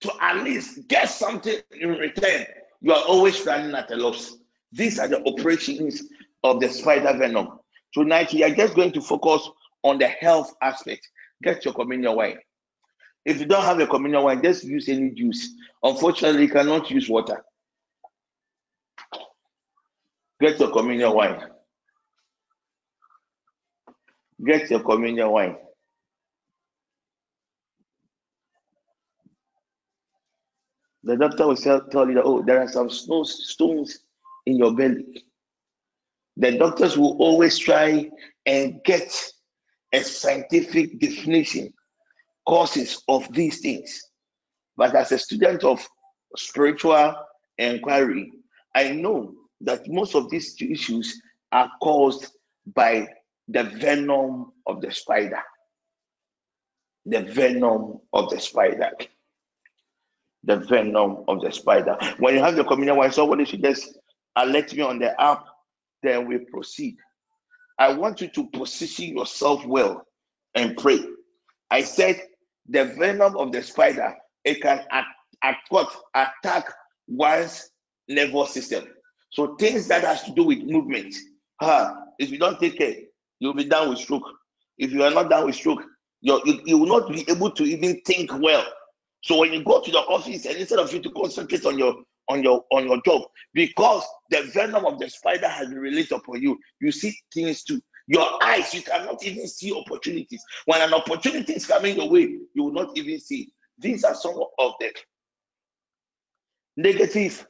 to at least get something in return, you are always running at a loss. These are the operations of the spider venom. Tonight, we are just going to focus on the health aspect. Get your communion wine. If you don't have a communion wine, just use any juice. Unfortunately, you cannot use water. Get your communion wine. Get your communion wine. The doctor will tell you that, oh, there are some stones in your belly. The doctors will always try and get a scientific definition, causes of these things. But as a student of spiritual inquiry, I know that most of these issues are caused by the venom of the spider. The venom of the spider. The venom of the spider. When you have the communion wine, somebody should just alert me on the app, then we proceed. I want you to position yourself well and pray. I said the venom of the spider, it can attack one's nervous system. So things that has to do with movement, huh, if you don't take care, you'll be down with stroke. If you are not down with stroke, you you will not be able to even think well. So when you go to the office and instead of you to concentrate on your on your on your job, because the venom of the spider has been released upon you, you see things too. Your eyes, you cannot even see opportunities. When an opportunity is coming your way, you will not even see. These are some of the negative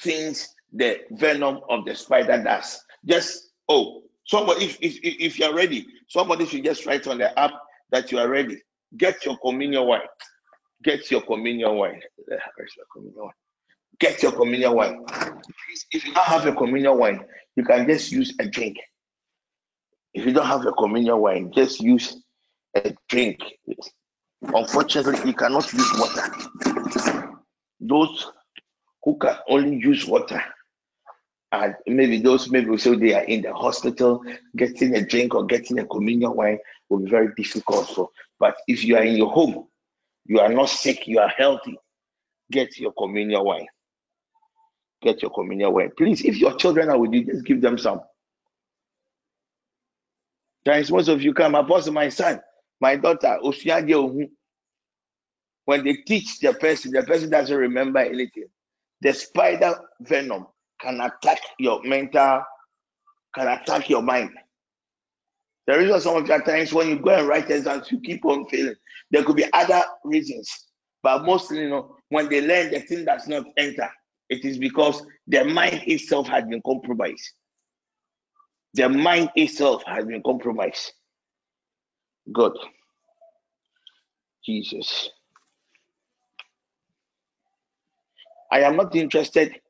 things the venom of the spider does. Just oh, somebody if if if you're ready, somebody should just write on the app that you are ready. Get your communion wine. Get your communion wine. Where's your communion wine? Get your communion wine. If you don't have a communion wine, you can just use a drink. If you don't have a communion wine, just use a drink. Unfortunately, you cannot use water. Those who can only use water maybe those maybe we say they are in the hospital getting a drink or getting a communion wine will be very difficult for but if you are in your home you are not sick you are healthy get your communion wine. Get your communion wine. Please if your children are with you just give them some. Times most of you come apostle my son my daughter when they teach the person the person doesn't remember anything. The spider venom can attack your mental, can attack your mind. The reason some of the times when you go and write exams, you keep on failing. There could be other reasons, but mostly, you know, when they learn the thing does not enter, it is because the mind itself has been compromised. The mind itself has been compromised. God, Jesus. I am not interested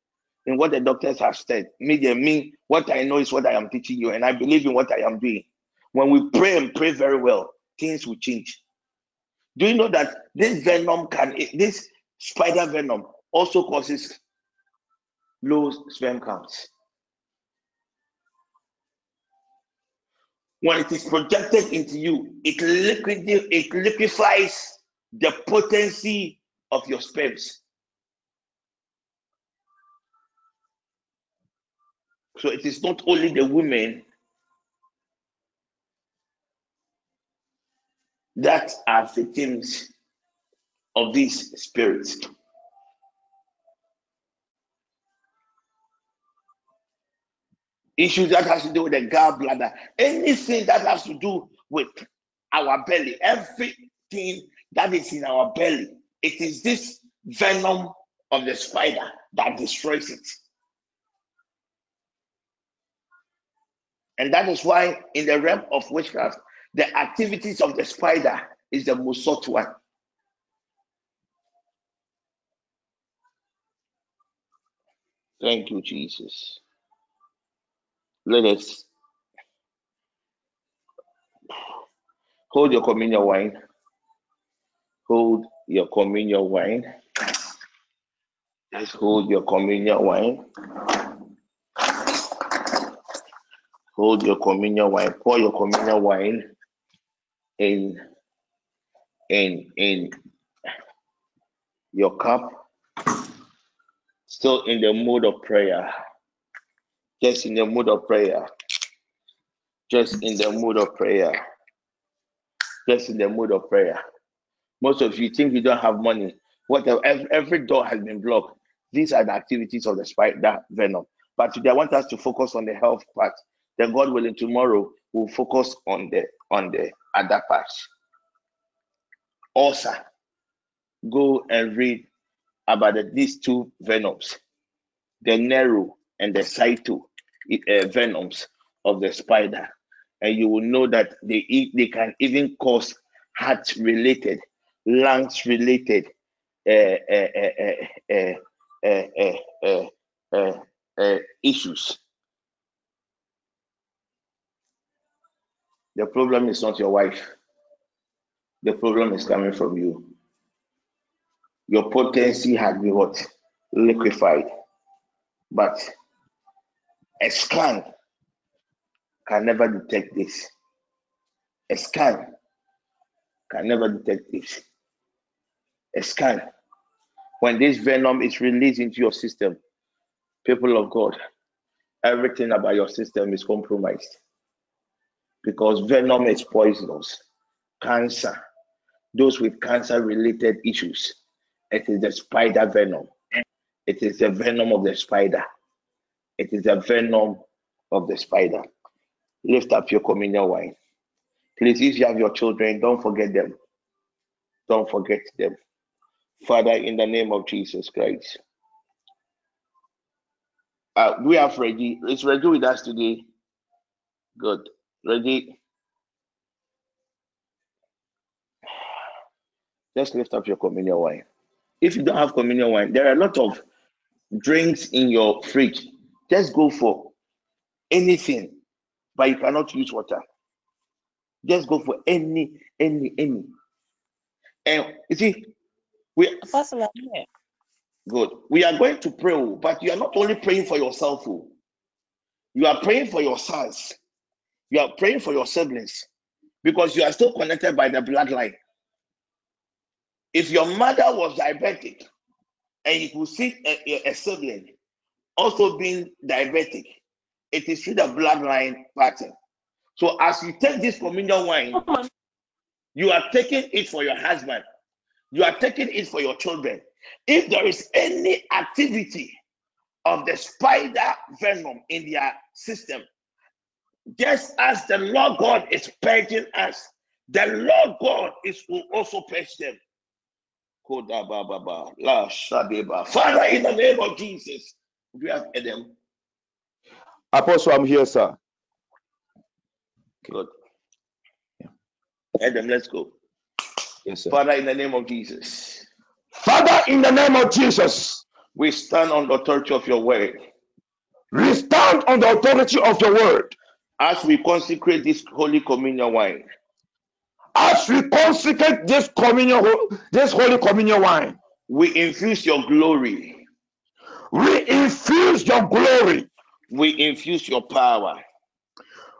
in what the doctors have said. Me, they me, what I know is what I am teaching you, and I believe in what I am doing. When we pray and pray very well, things will change. Do you know that this venom can, this spider venom also causes low sperm counts? When it is projected into you, it, liquid, it liquefies the potency of your sperms. So it is not only the women that are victims of these spirits. Issues that has to do with the gallbladder, anything that has to do with our belly, everything that is in our belly, it is this venom of the spider that destroys it. And that is why, in the realm of witchcraft, the activities of the spider is the most sought one. Thank you, Jesus. Let us hold your communion wine. Hold your communion wine. Just hold your communion wine. Hold your communion wine, pour your communion wine in in in your cup, still in the mood of prayer. Just in the mood of prayer. just in the mood of prayer. Just in the mood of prayer. Most of you think you don't have money. Whatever, every, door has been blocked. These are the activities of the spider venom. But today I want us to focus on the health part. Then God willing, tomorrow we'll focus on the on the other parts. Also, go and read about the, these two venoms, the neuro and the cyto uh, eh, eh, venoms of the spider, and you will know that they they can even cause heart related, lungs related uh, eh, issues. The problem is not your wife. The problem is coming from you. Your potency has been what? Liquefied. But a scan can never detect this. A scan can never detect this. A scan. When this venom is released into your system, people of God, everything about your system is compromised because venom is poisonous. Cancer, those with cancer related issues, it is the spider venom. It is the venom of the spider. It is the venom of the spider. Lift up your communion wine. Please, if you have your children, don't forget them. Don't forget them. Father, in the name of Jesus Christ. Uh, we have Reggie. Is Reggie with us today? Good. Reggie. Just lift up your communion wine. If you don't have communion wine, there are a lot of drinks in your fridge. Just go for anything, but you cannot use water. Just go for any, any, any. And you see, we Apostle, here. good. We are going to pray, oh, but you are not only praying for yourself. oh. You are praying for your sons. You are praying for your siblings because you are still connected by the bloodline. If your mother was diabetic and you could see a, a- a sibling also being diabetic, it is through the bloodline pattern. So as you take this communion wine, oh, you are taking it for your husband, you are taking it for your children. If there is any activity of the spider venom in their system, just as the Lord God is purging us, the Lord God is will also purge them. Father, in the name of Jesus, we have Adam. Apostle, I'm here, sir. Good. Adam, let's go. Yes, sir. Father, in the name of Jesus, Father, in the name of Jesus, we stand on the authority of your word we stand on the authority of your word as we consecrate this holy communion wine. as we consecrate this communion, this holy communion wine. We infuse your glory, We infuse your glory. we infuse your power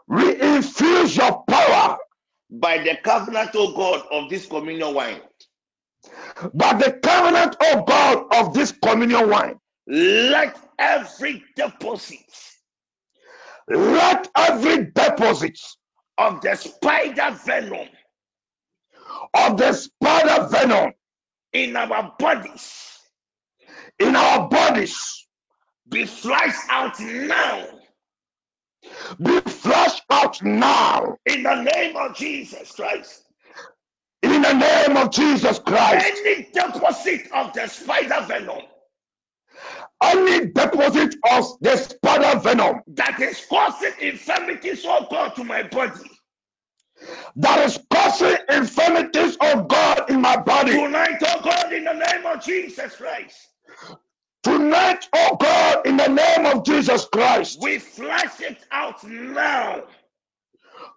We infuse your power by the covenant, O God, of this communion wine. by the covenant, oh God, of this communion wine. Let every deposit Let every deposit of the spider venom. Of the spider venom in our bodies. In our bodies. Be flushed out now. Be flushed out now. In the name of Jesus Christ. in the name of Jesus Christ. Any deposit of the spider venom Any deposit of the spider venom that is causing infirmities, oh God, to my body that is causing infirmities, of God, in my body tonight, oh God, in the name of Jesus Christ, tonight, oh God, in the name of Jesus Christ, we flash it out now.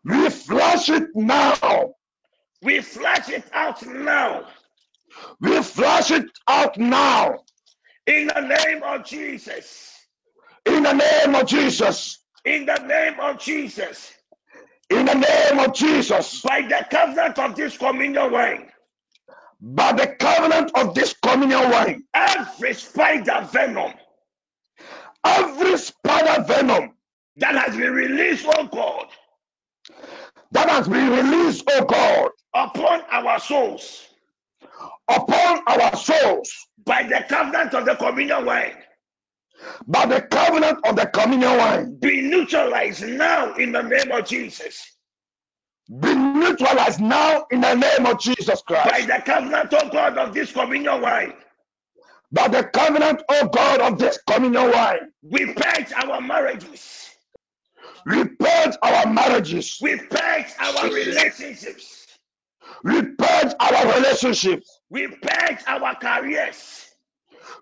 we flash it now. We flush it out now We flash it out now in the name of Jesus. in the name of Jesus. In the name of Jesus. In the name of Jesus, By the covenant of this communion wine, by the covenant of this communion wine, every spider venom. Every spider venom. That has been released, oh God, that has been released, oh God, upon our souls upon our souls by the covenant of the communion wine. by the covenant of the communion wine. Be neutralized now in the name of Jesus. be neutralized now in the name of Jesus Christ. By the covenant, oh God, of this communion wine, By the covenant, oh God, of this communion wine, we purge our marriages, we purge our marriages, we purge our relationships, we purge our relationships, we purge our careers,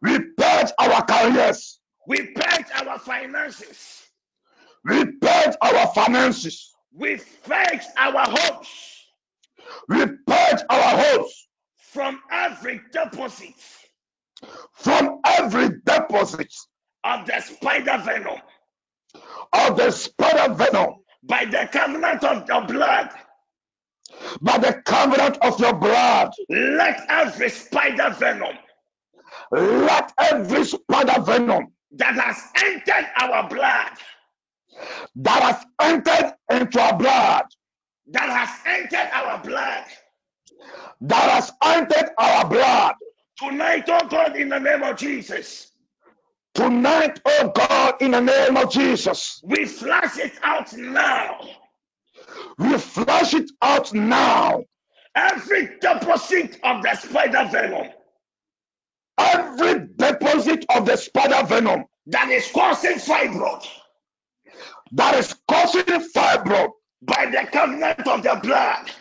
we purge our careers, we purge our finances, we purge our finances, we purge our hopes. We purge our hopes. from every deposit. From every deposit. Of the spider venom. Of the spider venom. By the covenant of the blood. By the covenant of your blood. Let every spider venom Let every spider venom that has entered our blood, that has entered into our blood, that has entered our blood, that has entered our blood, tonight, oh God, in the name of Jesus, tonight, oh God, in the name of Jesus, we flush it out now. We flush it out now. Every deposit of the spider venom Every deposit of the spider venom that is causing fibroid that is causing fibroid by the covenant of the blood,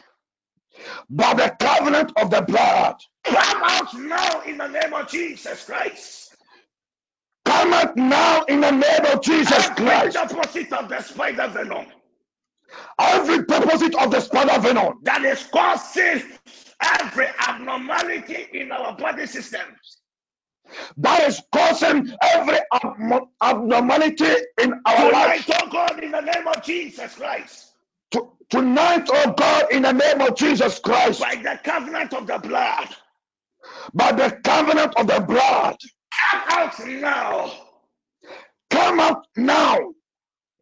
by the covenant of the blood, come out now in the name of Jesus Christ. come out now in the name of Jesus Every Christ. deposit of the spider venom Every deposit of the spider venom that is causing every abnormality in our body systems. that is causing every abno- abnormality in our life. Oh God, in the name of Jesus Christ, To- tonight, oh God, in the name of Jesus Christ, by the covenant of the blood, by the covenant of the blood, come out now. Come out now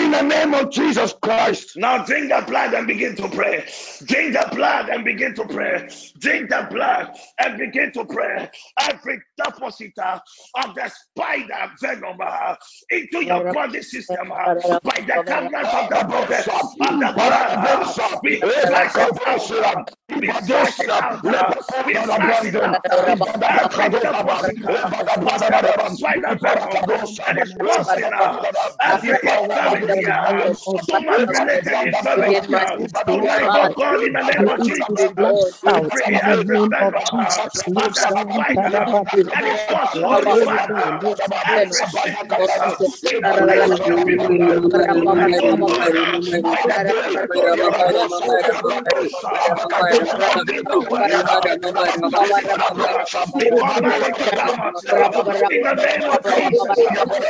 In the name of Jesus Christ. Now drink the blood and begin to pray. Drink the blood and begin to pray. Drink the blood and begin to pray. Every deposit uh, of the spider venom uh, into your body system uh, by the covenant of the blood of the blood. uh, We flush it of spider the pray every venom of the spider that is causing holy fire. Every sickness, we place it on people. Tonight, God, by the covenant of your blood, we command it to come out now.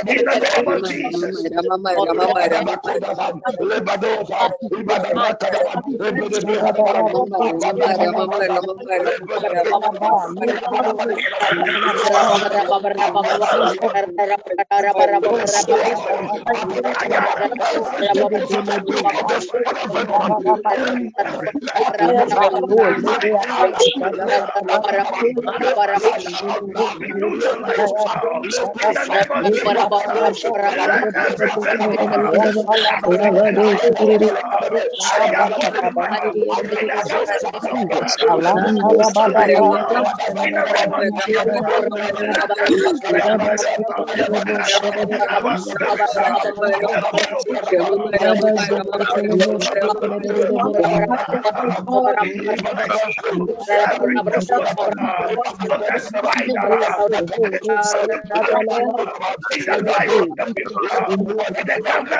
In the name of Jesus. In the name of Jesus. We neutralize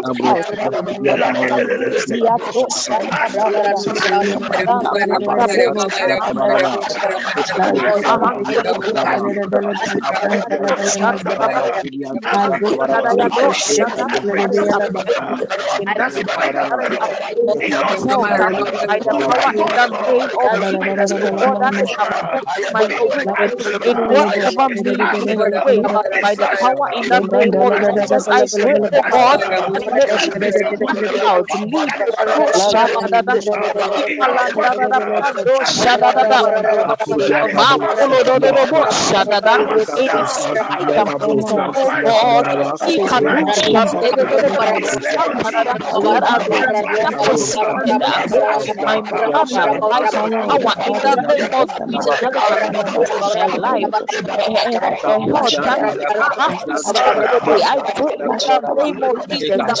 by the power in the name of out. Life.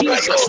Jesus,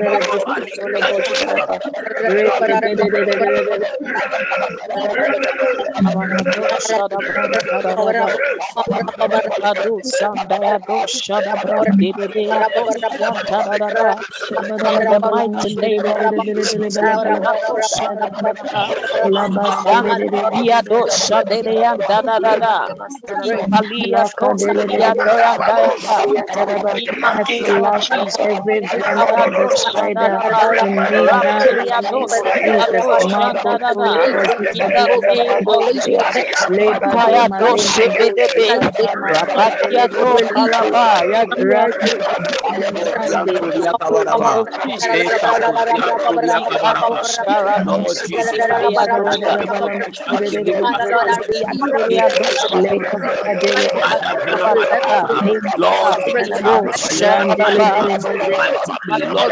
Every Father, in Lord,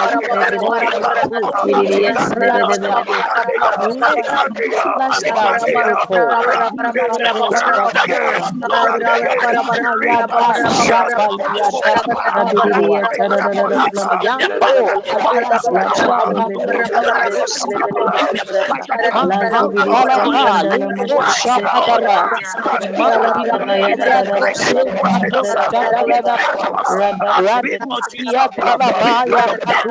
the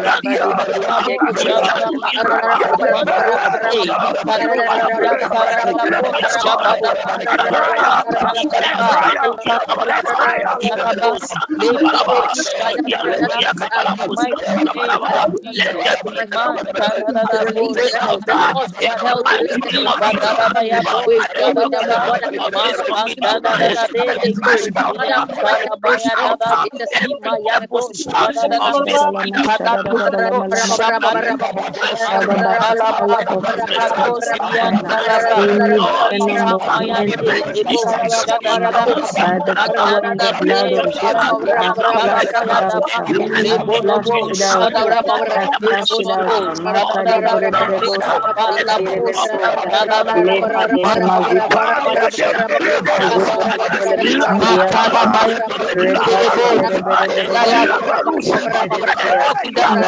people, in the covenant of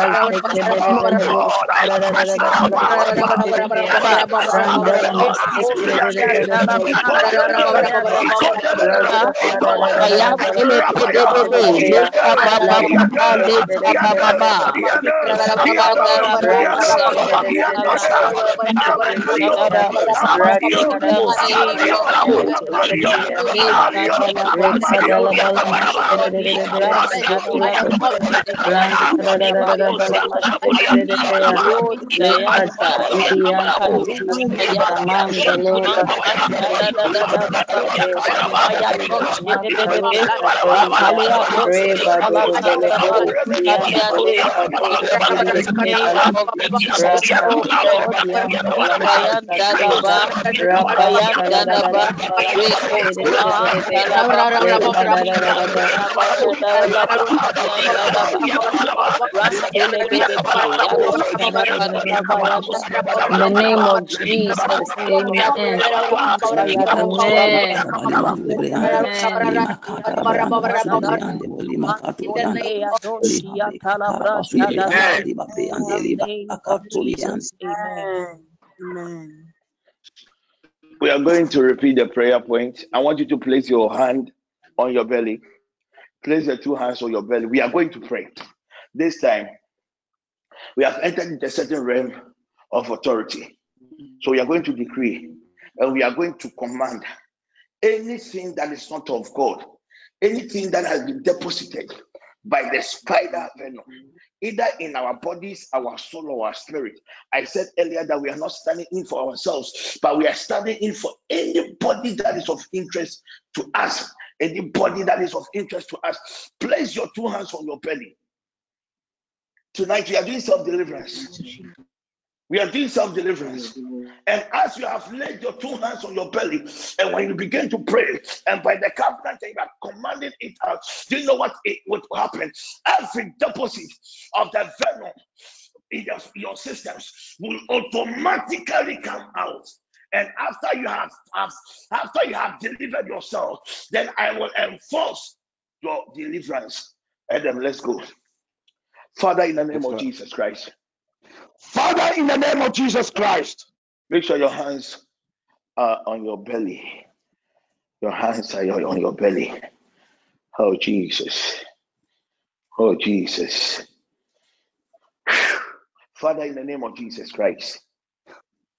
God, of this wine, In the name of Jesus, amen. Amen. We are going to repeat the prayer point. I want you to place your hand on your belly. Place the two hands on your belly. We are going to pray. This time, we have entered into a certain realm of authority. So we are going to decree and we are going to command anything that is not of God, anything that has been deposited by the spider venom, either in our bodies, our soul, or our spirit. I said earlier that we are not standing in for ourselves, but we are standing in for anybody that is of interest to us. Anybody that is of interest to us, place your two hands on your belly. Tonight we are doing self deliverance. We are doing self deliverance. And as you have laid your two hands on your belly, and when you begin to pray, and by the covenant, you are commanding it out, do you know what it would happen? Every deposit of the venom in your, your systems will automatically come out. And after you have, have after you have delivered yourself, then I will enforce your deliverance. Adam, let's go. Father, in the name of Jesus Christ. Father, in the name of Jesus Christ. Make sure your hands are on your belly. Your hands are on your belly. Oh, Jesus. Oh, Jesus. Father, in the name of Jesus Christ.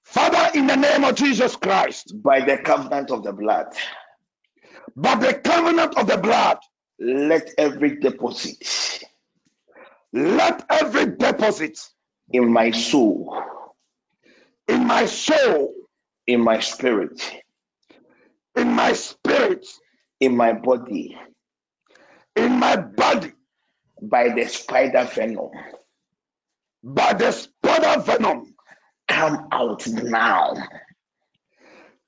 Father, in the name of Jesus Christ. By the covenant of the blood. By the covenant of the blood. Let every deposit Let every deposit in my soul, in my soul, in my spirit, in my spirit, in my body, in my body, by the spider venom, by the spider venom, come out now.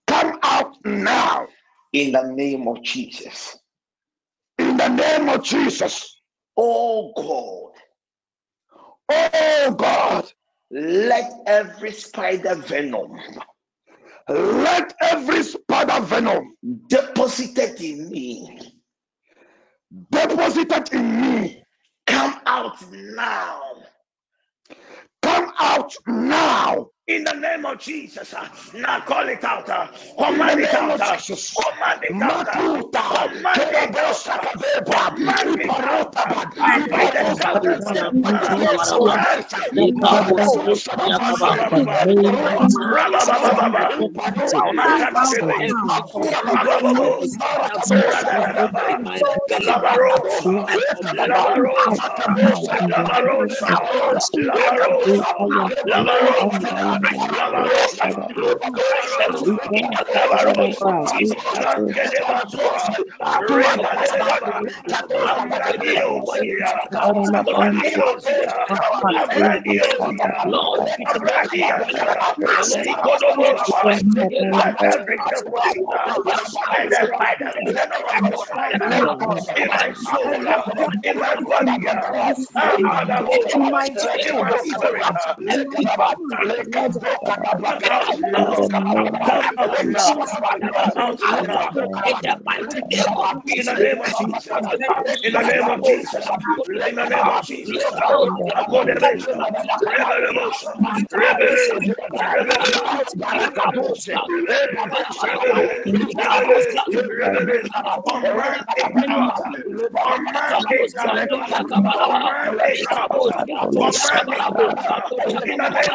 Come out now. In the name of Jesus. In the name of Jesus. Oh God. Oh God. Let every spider venom. Let every spider venom deposited in me. Deposited in me. Come out now. Come out now. In the name of Jesus. Now call it out. Command it out. Command it out. Command it out. Command it out. By the in my in the name of Jesus. The name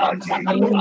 of Jesus.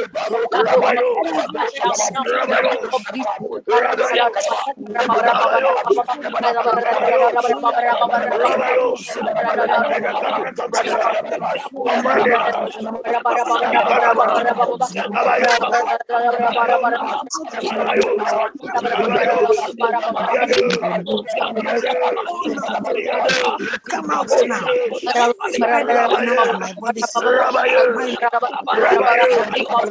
By the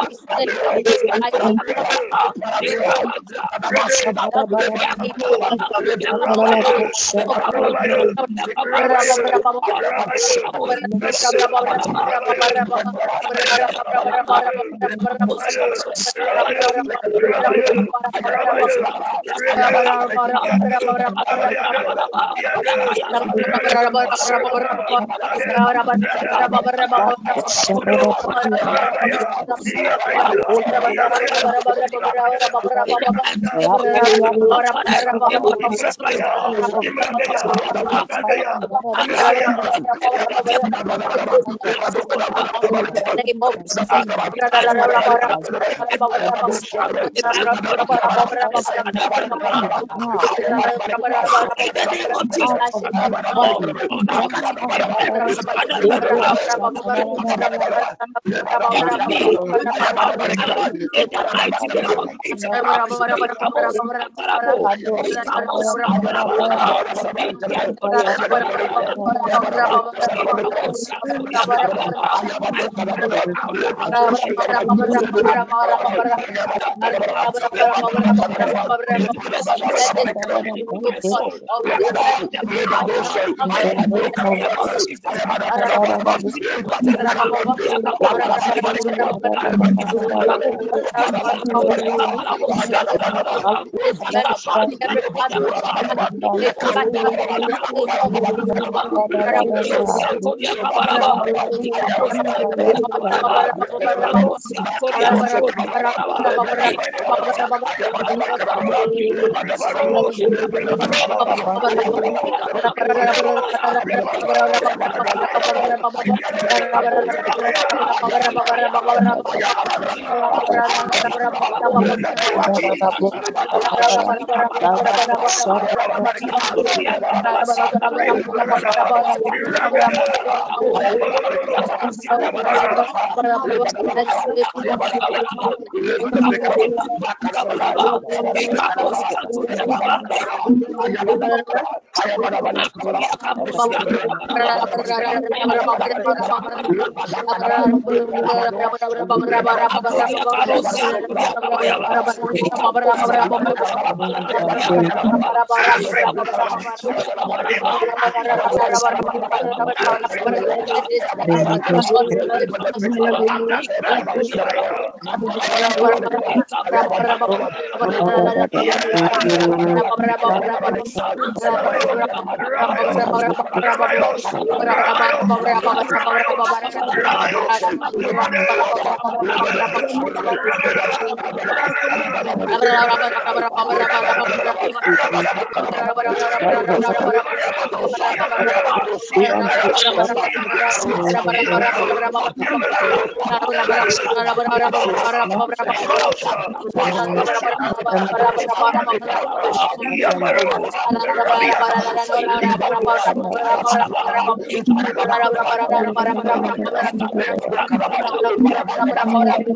Terima kasih. Terima kasih. আমরা আমরা আমরা the blood. Berapa Berapa Command it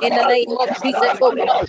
In the name of Jesus, oh God.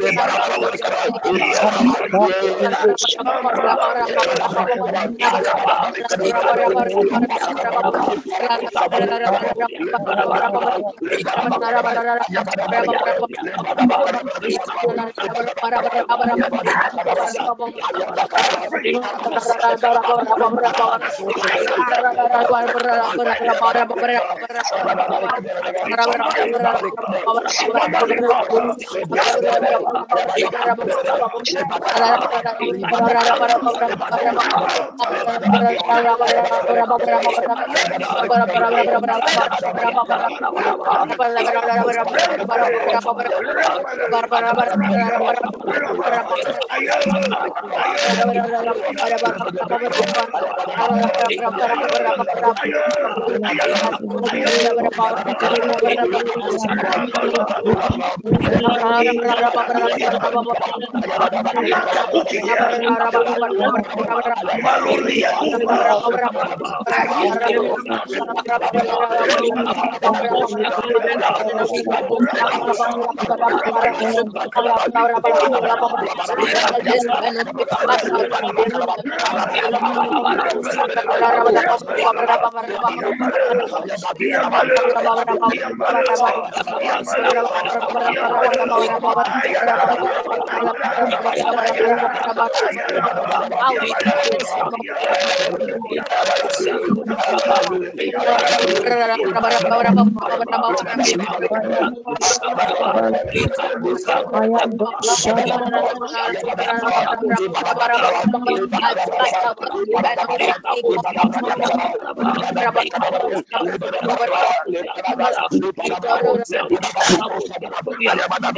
Para now. Kita akan My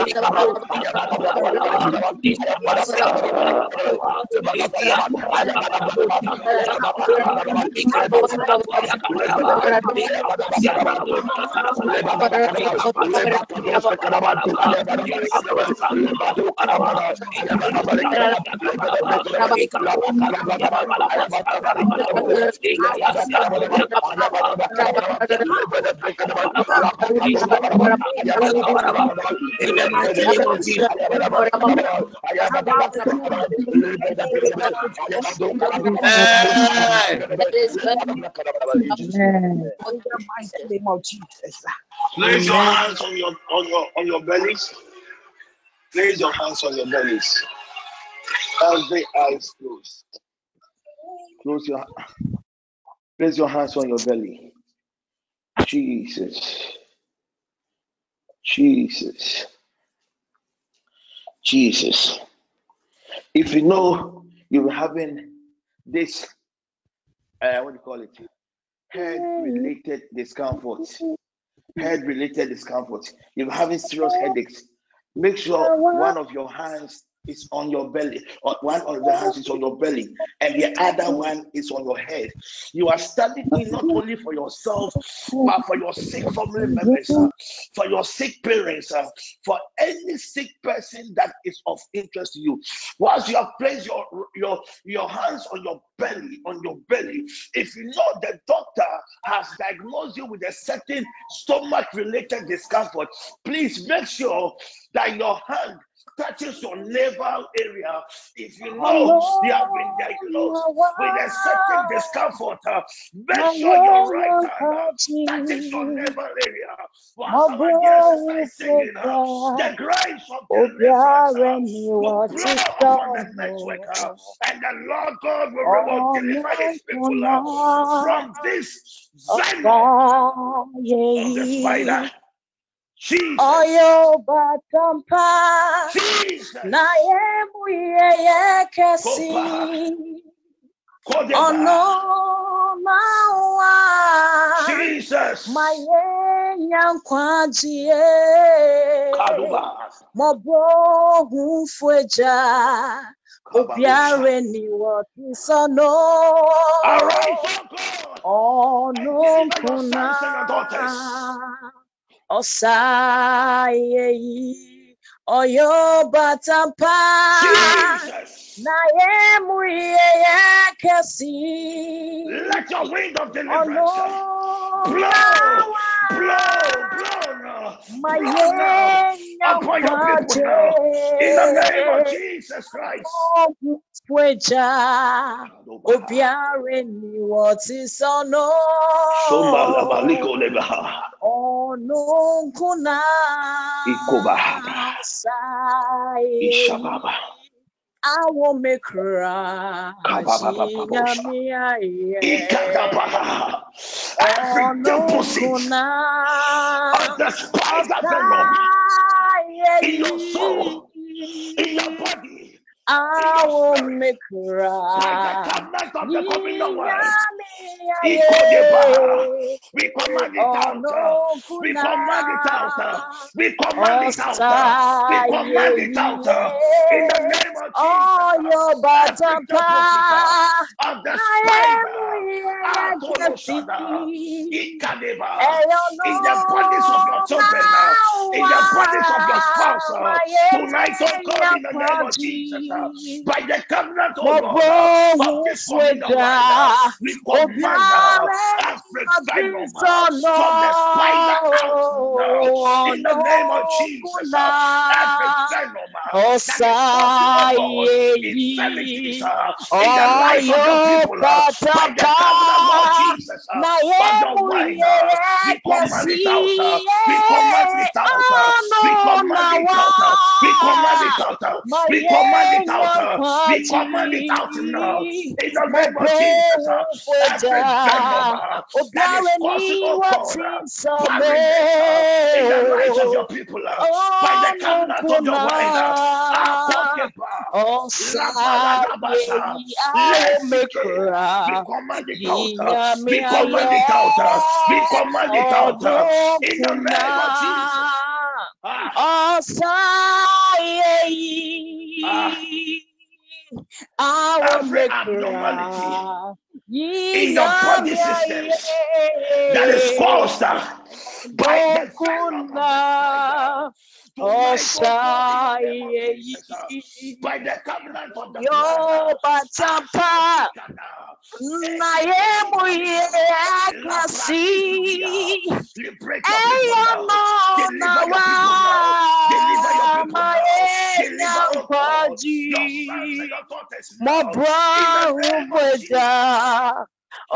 body. In the Place your hands on your on your on your bellies. Place your hands on your bellies. Every eyes closed. Close your place your hands on your belly. Jesus. Jesus. Jesus. If you know you're having this uh, what do you call it? Head related discomfort. Head related discomfort. You're having serious headaches. Make sure one of your hands is on your belly, or one of the hands is on your belly, and the other one is on your head. You are standing in not only for yourself, but for your sick family members, for your sick parents, uh, for any sick person that is of interest to you. Once you have placed your your your hands on your belly, on your belly, if you know the doctor has diagnosed you with a certain stomach related discomfort, please make sure that your hand touches your navel area, if you know you have been diagnosed with a certain discomfort, uh, make sure your right hand uh, touches your navel area. While is singing, uh, the grace of deliverance uh, will blow upon the network, uh, and the Lord God will reward deliver his people uh, from this venom of the spider. Jesus. Oyo batampa Jesus. na yemu yeye kesi Kodeba. ono mawa. Jesus. maye nyankwadie Kaduba. mobo hunfweja obiare ni wati sono Arise, oh God. ono And deliver your kuna sons and your daughters. osayeyi oyo batampa Jesus. na yemu yeye kesi Let your wind of deliverance blow, blow, blow Blow maye now. upon your people now. In the name of Jesus Christ. Fweja, obiare ni wọ́n ti sọnù. Ọ̀nà nkúnà. Ikobahaba. Sáyé. Ishababa. Mekra. Kabababababosha. Shinyamiaye. Ikadabaha. Every deposit of the spider venom Sáyé in your soul, in your yìí. body, Awo mekra. by the of the We command it out. We command it out. We command it out. We command it out. In the name of Ọyọ Jesus. pa. deposit of the spider. Ayé Atoloshada. kẹsì. Ikadeba. Ẹyọ In the bodies of your children. In the bodies of your spouse. uh, Tonight, oh God, in the name of Jesus. uh, By the covenant, oh God, uh, of this wine, fòjà. uh, we command uh, every venom from the spider In the name of Jesus. uh, Every venom uh, that is causing, oh infirmities uh, in the lives of your people. uh, By the covenant of Jesus. uh, of yemu the wine, uh, we command it out. uh, We command it out. uh, We command it out. uh, We command it out. uh, We command it out. uh, We command it out now. In the name of Jesus. uh, Every venom uh, that is causing, oh God, uh, barrenness uh, in the lives of your people. uh, By the covenant of your Labaragabasa, Lesike, we command it out. We command it out. We command it out. In the name of Jesus. Ah, Ọ̀sáyé yìí. Àwọn Every mẹ́kúrà. In your body systems that is caused by the oh uh, by the covenant of the Yóò blood. bàtà pa. Na yemu ye kasi. Liberate your Eyo no na wa. people now. Deliver your people Ma now. ye Deliver, oh God, your sons nyampaji. and your daughters Mo now. bọ́ In the name of Jesus. ògbèjà.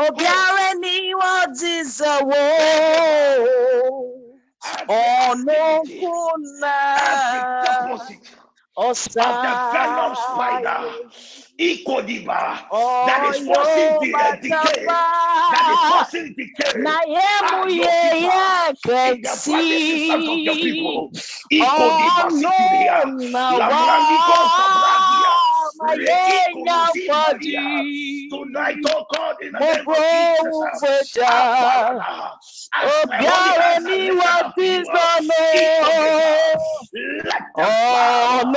Obiara ni wọ́n every deposit of the venom spider, Ikodiba, that is causing the uh, decay, that is causing decay. Na yemu ye your ye people in Tonight, oh God, in the name of Jesus, ògbèjà. Uh, uh, Aparana, uh, ah, as my holy Obiara hands are ni lifted wọ́n up to ti you, sọnù. Ikodiba, let the Ọ̀nà power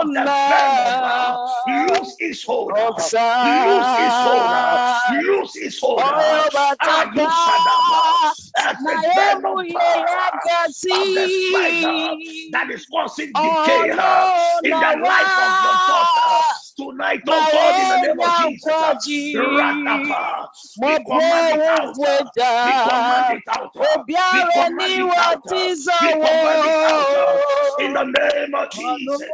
of the kùnà. venom uh, lose its hold, uh, Ọ̀sà. lose its hold, lose its hold. Ọ̀yọ́ bàtàpá. you shadaba. Na Every yemu venom ye power ye kẹsí. of the spider that is causing decay Ọ̀nà uh, in na the wá. life of your daughter. Tonight, oh God, in the name of Jesus, uh. Ratapa, Mo we command it out. uh. We command it out. uh, We command it out. ti uh, We command it out uh, in the name of Jesus.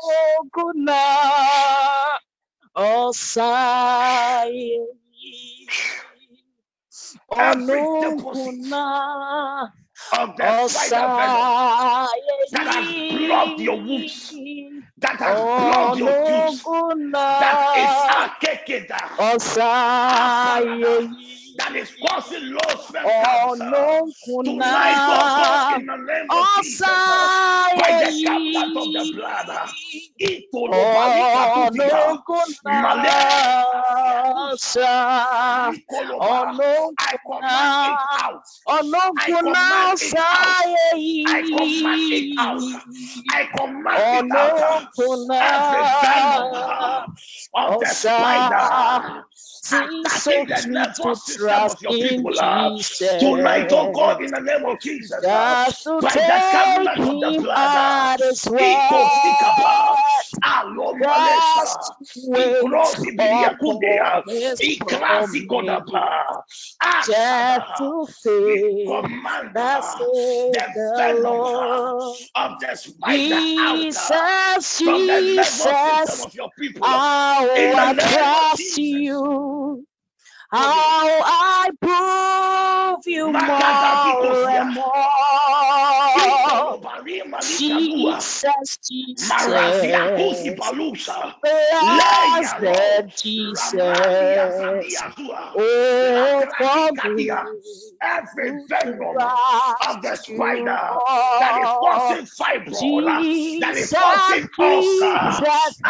kùnà. Ọ̀sáyé. Ọ̀nà Every deposit. Of the spider venom Ọ̀sáyé that has blocked your wombs, that has blocked your kùnà. that is akekeda. Ọ̀sáyé that is causing low sperm Ọ̀nà cancer. kùnà. Tonight, oh God, in the name of Jesus, uh, by the covenant of the blood, uh, Ọ̀nà Itolobalikadudiga, kùnà. Malaya, Ọ̀sá. Rikoloba. Ọ̀nà I command it out. I command it out. I command it out. I command it out. uh. Every venom uh, of the spider Tí attacking the sókè nervous to system of trust your in people. uh, Jesus. Tonight, oh God, in the name of Jesus, uh, just by the covenant of the blood. at his word, Ikosikapa, alomalesa, just to wait ikrosibiriakudea, upon his promise, ikrasikodapa, just asaba. to We faith command that uh, the the venom Lord. of the spider out Jesus, from the nervous Jesus, of your people. In the name of Jesus. You, how I prove you more and more. Jesus, Jesus, palusa. Jesus, oh, for Lagrasikadia. grace Every venom of the spider that is causing fibroid, that is causing ulcer. Jesus.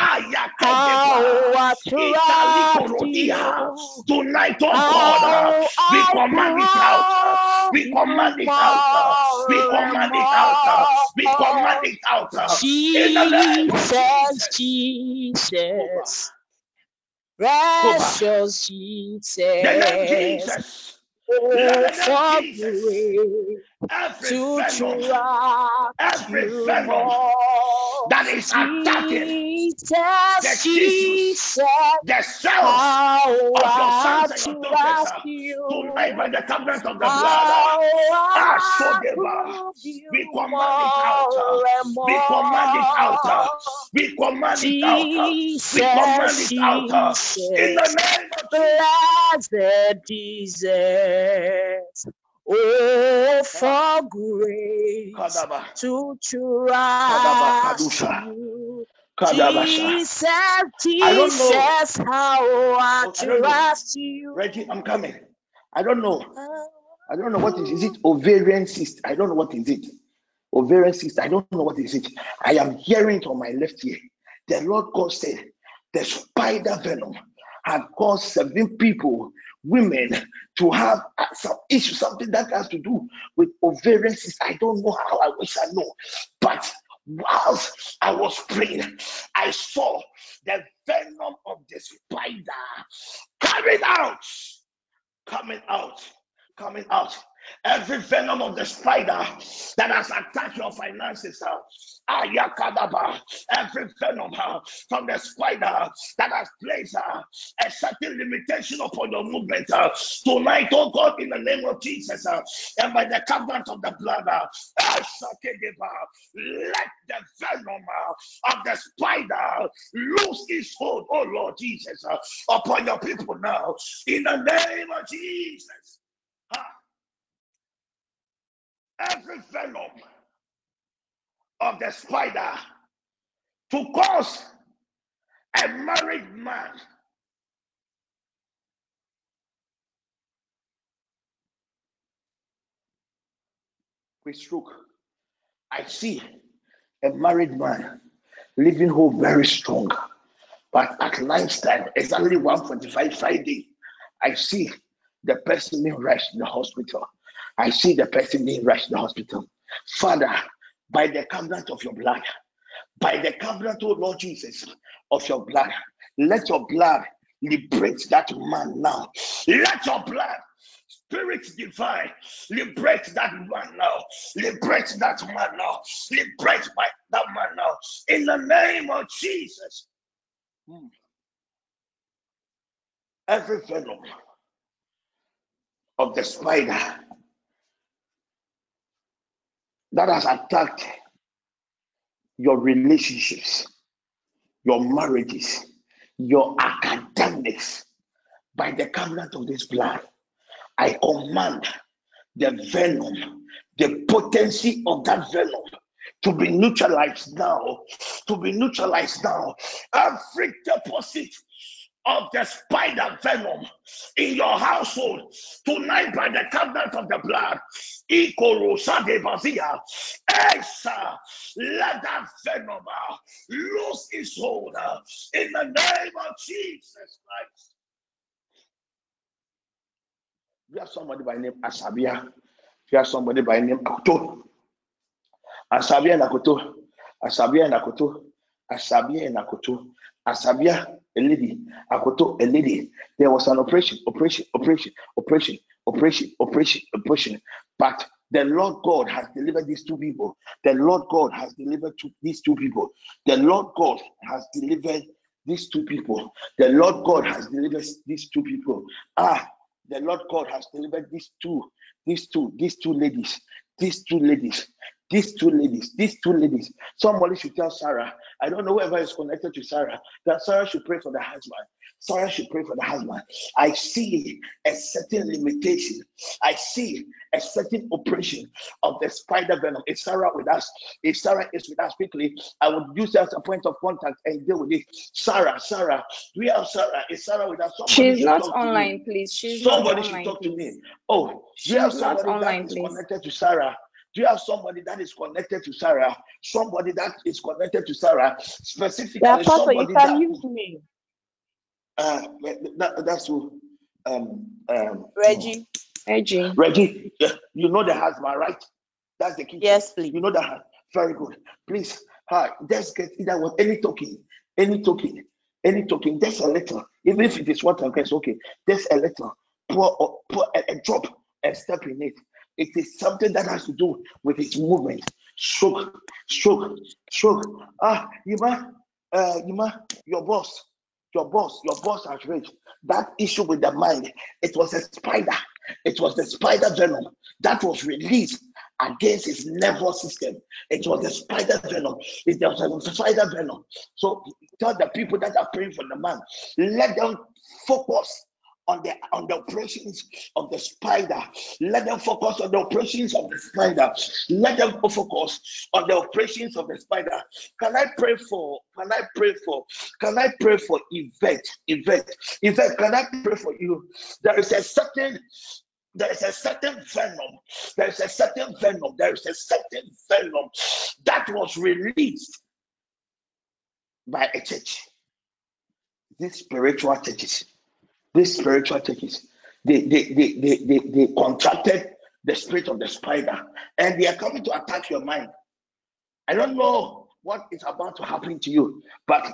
Tonight, oh God, uh, we command it out. uh, We command it out. uh, We command it out. We command it out. uh, the name of Jesus, Jesus. Precious Jesus, For Jesus. Every to trust every venom that is attacking the tissues, the cells of your sons and your daughters tonight by the covenant of the blood. Ashodeva. We command it out. We command it out. We command it out. We command it out. In the name of. Blessed Jesus, oh, for grace to trust you. Jesus. Jesus, how I Oh, I trust you. Reggie, I'm coming. I don't know. I don't know what is, is it oh. ovarian cyst? I don't know what is it. Ovarian cyst. I don't know what is it. I am hearing it on my left ear. The Lord God said the spider venom had caused seven people, women, to have some issue, something that has to do with ovarian cyst. I don't know how. I wish I know, but whilst I was praying, I saw the venom of the spider coming out coming out, coming out. Every venom of the spider that has attacked your finances, uh, ayakadaba, every venom uh, from the spider that has placed uh, a certain limitation upon your movement uh, tonight, oh God, in the name of Jesus, uh, and by the covenant of the blood, uh, let the venom uh, of the spider lose its hold, oh Lord Jesus, uh, upon your people now, in the name of Jesus. Ah. Every venom of the spider to cause a married man with stroke. I see a married man living home very strong, but at lunchtime, exactly 145 Friday, I see the person being rushed in the hospital. I see the person being rushed to the hospital. Father, by the covenant of your blood, by the covenant, oh Lord Jesus, of your blood, let your blood liberate that man now. Let your blood, Spirit divine, liberate that man now. Liberate that man now. Liberate my, that man now. In the name of Jesus. Hmm. Every venom of the spider that has attacked your relationships, your marriages, your academics by the covenant of this blood. I command the venom, the potency of that venom to be neutralized now, to be neutralized now. Every deposit of the spider venom in your household tonight by the covenant of the blood. Esa, let that venom uh, lose its hold uh, in the name of Jesus Christ. You have somebody by name Asabia. You have somebody by name Akoto. Asabia and Akoto. Asabia and. Asabia and. Asabia, a lady. Akoto, a lady. There was an operation, operation, operation, operation, operation, operation, operation. But The Lord God has delivered these two people. The Lord God has delivered these two people. The Lord God has delivered these two people. The Lord God has delivered these two people. Ah, the Lord God has delivered these two, these two, these two ladies, these two ladies, these two ladies, these two ladies. Somebody should tell Sarah. I don't know whoever is connected to Sarah that Sarah should pray for the husband. Sarah should pray for the husband. I see a certain limitation. I see a certain operation of the spider venom. Is Sarah with us? If Sarah is with us quickly, I would use that as a point of contact and deal with it. Sarah, Sarah, do we have Sarah? Is Sarah with us? Somebody She's not online, please. She's somebody should talk to me. Oh, do you have somebody online, that is please. connected to Sarah? Do you have somebody that is connected to Sarah? Somebody that is connected to Sarah, specifically yeah, Pastor, somebody you can that, use me. Uh, that, that's who. Um, um, Reggie. Reggie. Reggie. Yeah, you know the husband, right? That's the key. Yes, please. You know that. Very good. Please, hi. Just get either with any token, any token, any token. Just a little, even if it is one time, okay. Just a little. Pour, pour a, a drop, a step in it. It is something that has to do with its movement. Stroke, stroke, stroke. Ah, Yima, uh, your boss, your boss, your boss has reached that issue with the mind. It was a spider. It was the spider venom that was released against his nervous system. It was the spider venom. It was a spider venom. So tell the people that are praying for the man, let them focus on the on the operations of the spider. Let them focus on the operations of the spider. Let them focus on the operations of the spider. Can I pray for? Can I pray for? Can I pray for Yvette? Yvette, Yvette, can I pray for you? There is a certain there is a certain venom. There is a certain venom. There is a certain venom that was released by a church. These spiritual churches these spiritual churches, they, they, they, they, they, they contracted the spirit of the spider and they are coming to attack your mind. I don't know what is about to happen to you, but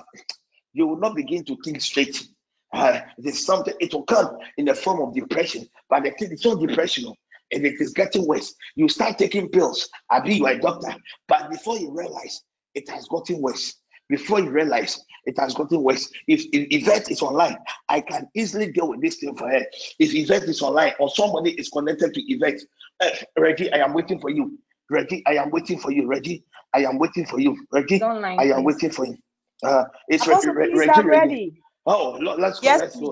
you will not begin to think straight. Uh, something, it will come in the form of depression, but the thing is not depression. And it is getting worse. You start taking pills. I be you a doctor, but before you realize it has gotten worse before you realize it has gotten worse. If, if Yvette is online, I can easily deal with this thing for her. If Yvette is online or somebody is connected to Yvette, uh, Reggie, I am waiting for you. Reggie, I am waiting for you. Reggie, I am waiting for you. Reggie, online, I am please. waiting for you. Uh, it's Re- Re- Reggie ready. ready. Oh, let's go. Yes, let's go.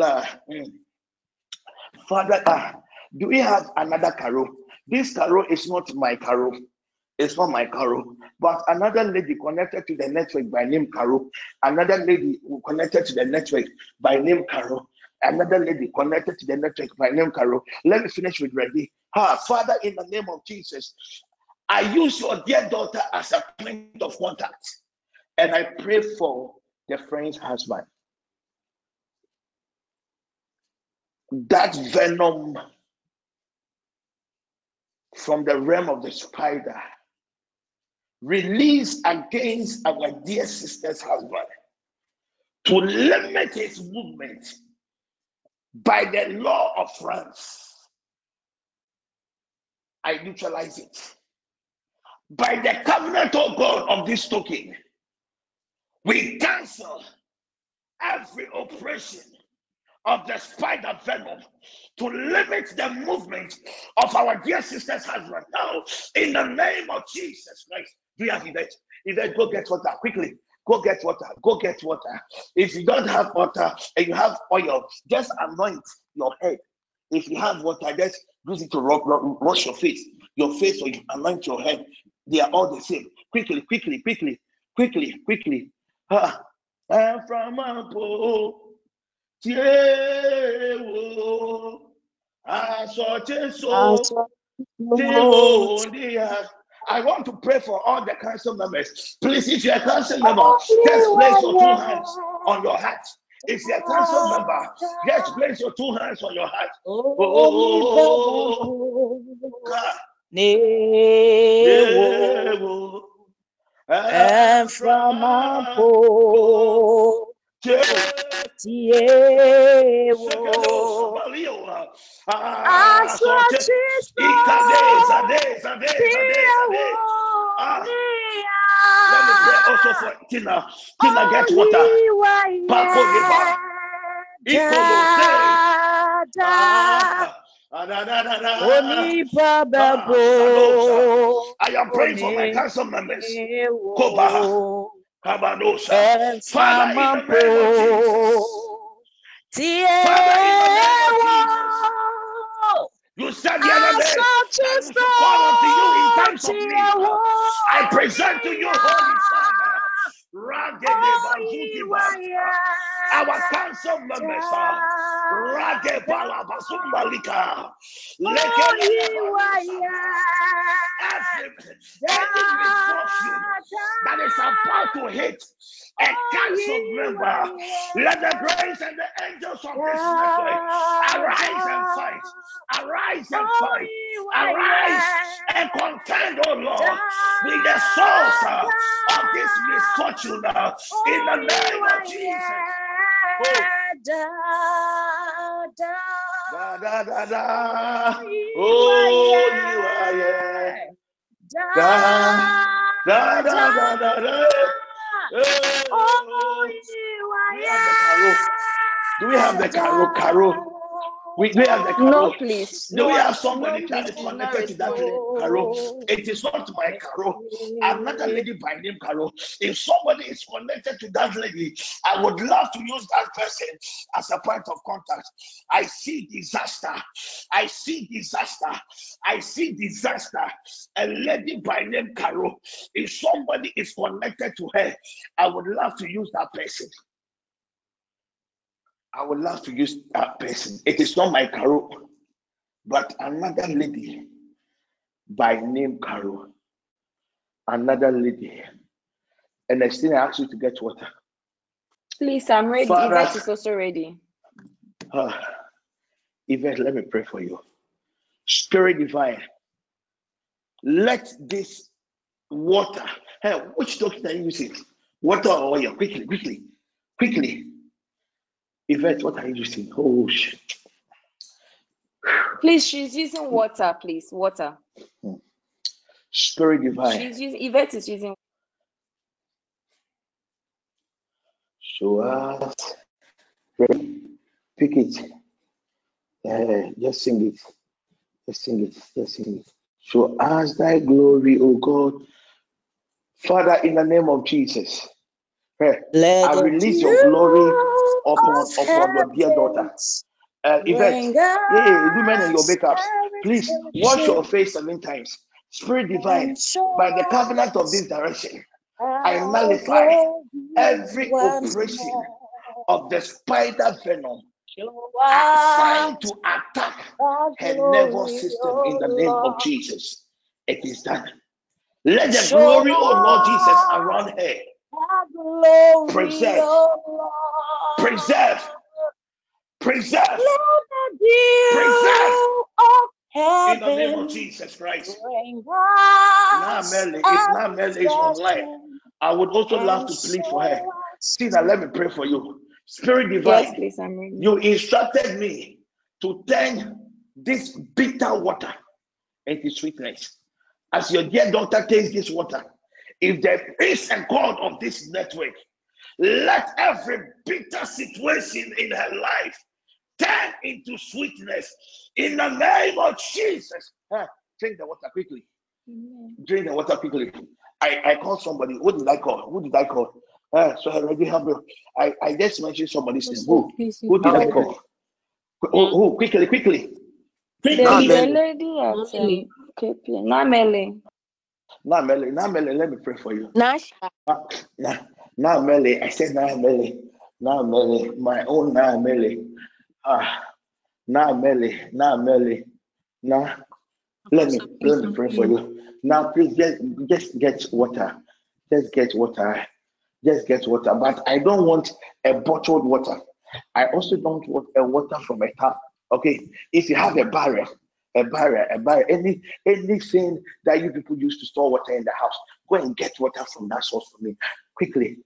Uh, mm. Father, uh, do we have another carol? This carol is not my carol. It's not my Caro, but another lady connected to the network by name Caro, another lady connected to the network by name Caro, another lady connected to the network by name Caro. Let me finish with Ready. Ha, Father, in the name of Jesus, I use your dear daughter as a point of contact, and I pray for the friend's husband. That venom from the realm of the spider released against our dear sister's husband to limit his movement by the law of France. I neutralize it. By the covenant of God of this token, we cancel every oppression of the spider venom to limit the movement of our dear sister's husband. Now, in the name of Jesus Christ, do you have Yvette? Yvette, go get water quickly. Go get water. Go get water. If you don't have water and you have oil, just anoint your head. If you have water, just use it to rub, rub, wash your face. Your face or you anoint your head. They are all the same. Quickly, quickly, quickly, quickly, quickly. Ah, and from above, aṣọ Jésù tí I want to pray for all the council members. Please, if you're a council member, just place your two hands on your heart. If you're a council member, just place your two hands on your heart. Oh, oh and from tie Sekedo, wo. Sabalio, ah, Aso Sote, Kristo Ikade, Zade, Zade, tie Zade, wo Zade. Ah, nia. let me pray also for Tina. Tina, get water. Pako Deba. Ikolo. I am praying for my council members. Koba. Father, in the name of Jesus. Father, in the name of wo. You said the other day should call unto you in times of need. I present to you, Holy Father, our council members, uh, Rage Bala Basumbalika, Misfortune that is about to hit a council member, let the grace and the angels of this network arise and fight, arise and fight, arise and contend, oh Lord, with the source of this misfortune uh, in the name of Jesus. Da, da, da, da. Oh, you are here. Da, da, da, da, da, da. Oh, do we have the caro? Caro? We, we have the caro? No, please. Do we have somebody no, that is connected to that responding. caro? It is not my caro. Another lady by name Caro. If somebody is connected to that lady, I would love to use that person as a point of contact. I see disaster. I see disaster. I see disaster. A lady by name Caro. If somebody is connected to her, I would love to use that person. I would love to use that person. It is not my Caro, but another lady by name Carol. Another lady. And next thing I ask you to get water. Please, I'm ready. Father- Yvette is also ready. Ah, Yvette, let me pray for you. Spirit divine, let this water, hey, which doctor are you using? Water or oil? Quickly, quickly, quickly. Yvette, what are you using? Oh, shit. Please, she's using water, please. Water. Spirit divine, She's using Yvette is using show us. Pick it. Eh, just sing it. Just sing it. Just sing it. Show us thy glory, O God. Father, in the name of Jesus. Eh, Let I release your glory upon of upon your dear daughter. heavens Uh, Yvette, yeah, women in your makeups, please wash your face seven times. Spirit divine, by the covenant of this direction, I nullify every operation of the spider venom assigned to attack her nervous system in the name of. Jesus. It is done. Let the glory, oh Lord Jesus, us around her glory, preserve, O Lord. preserve, preserve Let the dew Preserve. of in the name of Jesus Christ. bring Now, us Melly, if now Melly is online, I would also love to plead for her. show us Tina, let me pray for you. Spirit Yes, divine, please, I'm ready. you instructed me to turn this bitter water into sweetness. As your dear daughter takes this water, if there is a God of this network, let every bitter situation in her life turn into sweetness in the name of Jesus. Huh, Drink the water quickly. Drink the water quickly. I, I called somebody. Who did I call? Who did I call? Uh, so I already have. a- I, I just mentioned somebody's name. Who? Who did I call? Who, who? Quickly, quickly. The, Quickly. the lady at Namele. um, KP, Namele. Now, Melly, now, Melly, let me pray for you. Now, now, now, Melly, I said now, Melly, now, Melly, my own now, Melly. Ah, now, Melly, now, Melly, now. Let me let me pray for you. Now, please just just get water. Just get water. Just get water. But I don't want a bottled water. I also don't want a water from a tap. Okay. If you have a barrel, a a barrel, any anything that you people use to store water in the house, go and get water from that source for me. Quickly,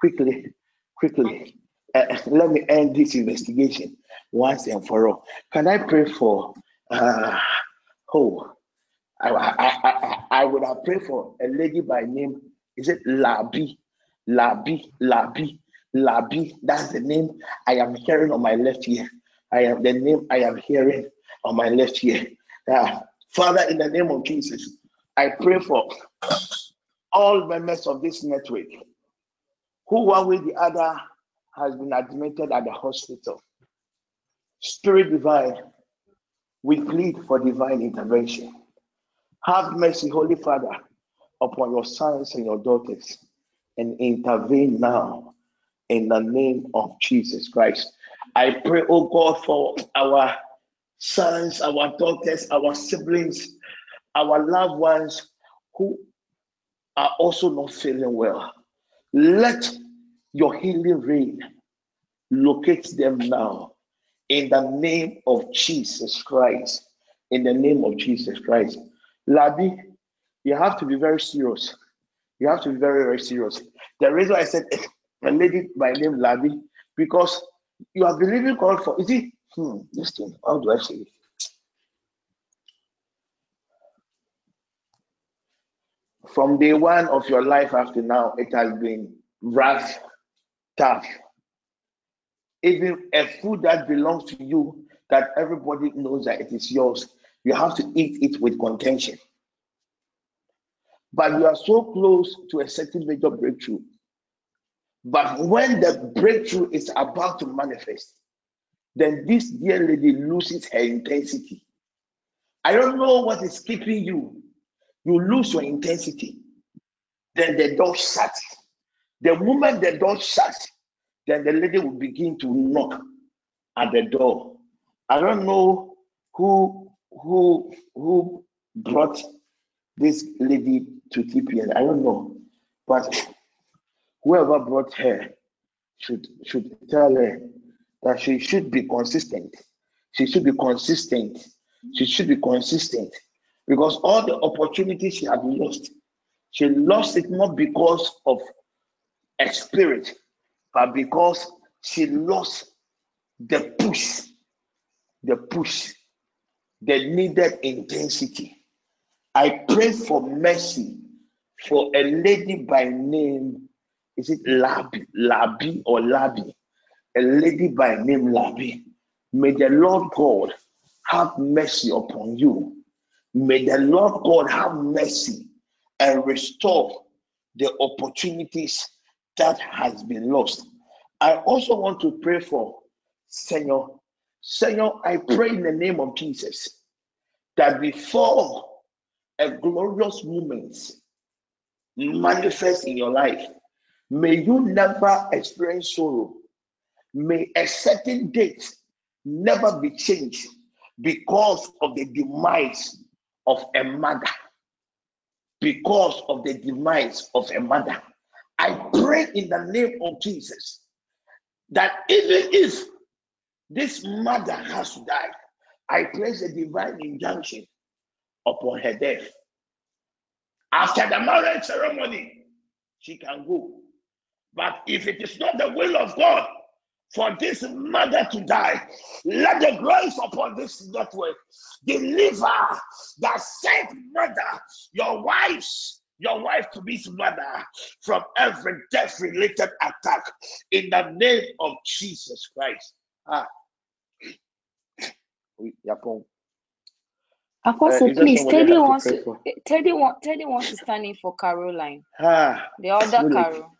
quickly, quickly. uh, let me end this investigation once and for all. Can I pray for? Uh, oh, I, I, I, I would have prayed for a lady by name. Is it Labi? Labi, Labi, Labi. That's the name I am hearing on my left ear. I am the name I am hearing on my left ear. Uh, Father, in the name of Jesus, I pray for all members of this network who, one way or the other, has been admitted at the hospital. Spirit divine, we plead for divine intervention. Have mercy, Holy Father, upon your sons and your daughters and intervene now in the name of Jesus Christ. I pray, oh God, for our sons, our daughters, our siblings, our loved ones who are also not feeling well. Let your healing rain locate them now in the name of Jesus Christ. In the name of Jesus Christ. Labi, you have to be very serious. You have to be very, very serious. The reason I said [laughs] a lady by name Labi, because you are believing God for, is it, hmm, this thing, how do I say it? From day one of your life after now, it has been rough, tough. Even a food that belongs to you, that everybody knows that it is yours, you have to eat it with contention. But you are so close to a certain major breakthrough. But when the breakthrough is about to manifest, then this dear lady loses her intensity. I don't know what is keeping you. You lose your intensity. Then the door shuts. The moment the door shuts, then the lady will begin to knock at the door. I don't know who who who brought this lady to TPN. I don't know, but whoever brought her should should tell her that she should be consistent. She should be consistent. She should be consistent because all the opportunities she had lost, she lost it not because of a spirit, but because she lost the push, the push, the needed intensity. I pray for mercy for a lady by name, is it Labi, Labi or Labi? A lady by name Labi. May the Lord God have mercy upon you. May the Lord God have mercy and restore the opportunities that has been lost. I also want to pray for Senor. Senor, I pray in the name of Jesus that before a glorious moment manifest in your life, may you never experience sorrow. May a certain date never be changed because of the demise of a mother. Because of the demise of a mother. I pray in the name of Jesus that even if this mother has to die, I place a divine injunction upon her death. After the marriage ceremony, she can go. But if it is not the will of God for this mother to die, let the grace upon this network deliver that said mother, your wife's your wife to be mother from every death related attack in the name of Jesus Christ. Ah. Yapon. Apostle, uh, please, Teddy wants to, Teddy, want, Teddy wants to stand in for Caroline. Ah, the other Carol.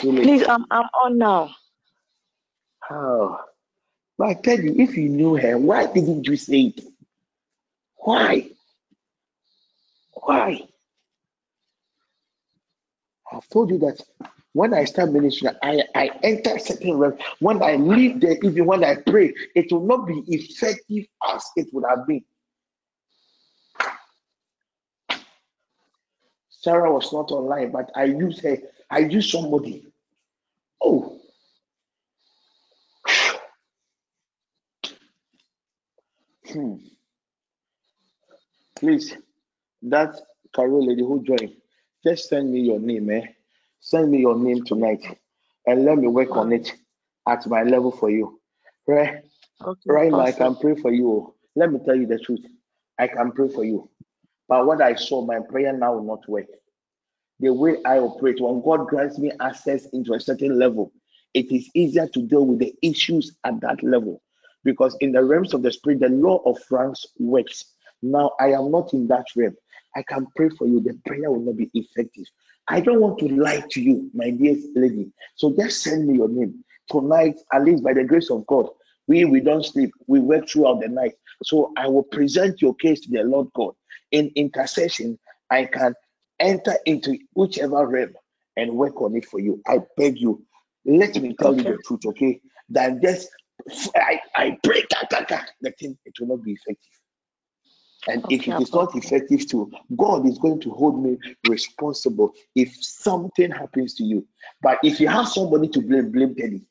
Please, I'm, I'm on now. Oh, but I tell you, if you knew her, why didn't you say it? Why? Why? I've told you that when I start ministry, I, I enter certain realm. When I leave there, even when I pray, it will not be effective as it would have been. Sarah was not online, but I used her, I used somebody. Oh. Hmm. Please, that Carol lady who joined, just send me your name, eh? Send me your name tonight. and let me work on it at my level for you. Right? Okay, right now, I can pray for you. Let me tell you the truth. I can pray for you. But what I saw, my prayer now will not work. The way I operate, when God grants me access into a certain level, it is easier to deal with the issues at that level. Because in the realms of the spirit, the law of ranks works. Now I am not in that realm. I can pray for you. The prayer will not be effective. I don't want to lie to you, my dear lady. So just send me your name tonight, at least by the grace of God. We we don't sleep. We work throughout the night. So I will present your case to the Lord God. In intercession, I can enter into whichever realm and work on it for you. I beg you. Let me tell okay. you the truth, okay? That just I, I pray the thing it will not be effective. And okay, if it is not effective too, God is going to hold me responsible if something happens to you. But if you have somebody to blame, blame Teddy.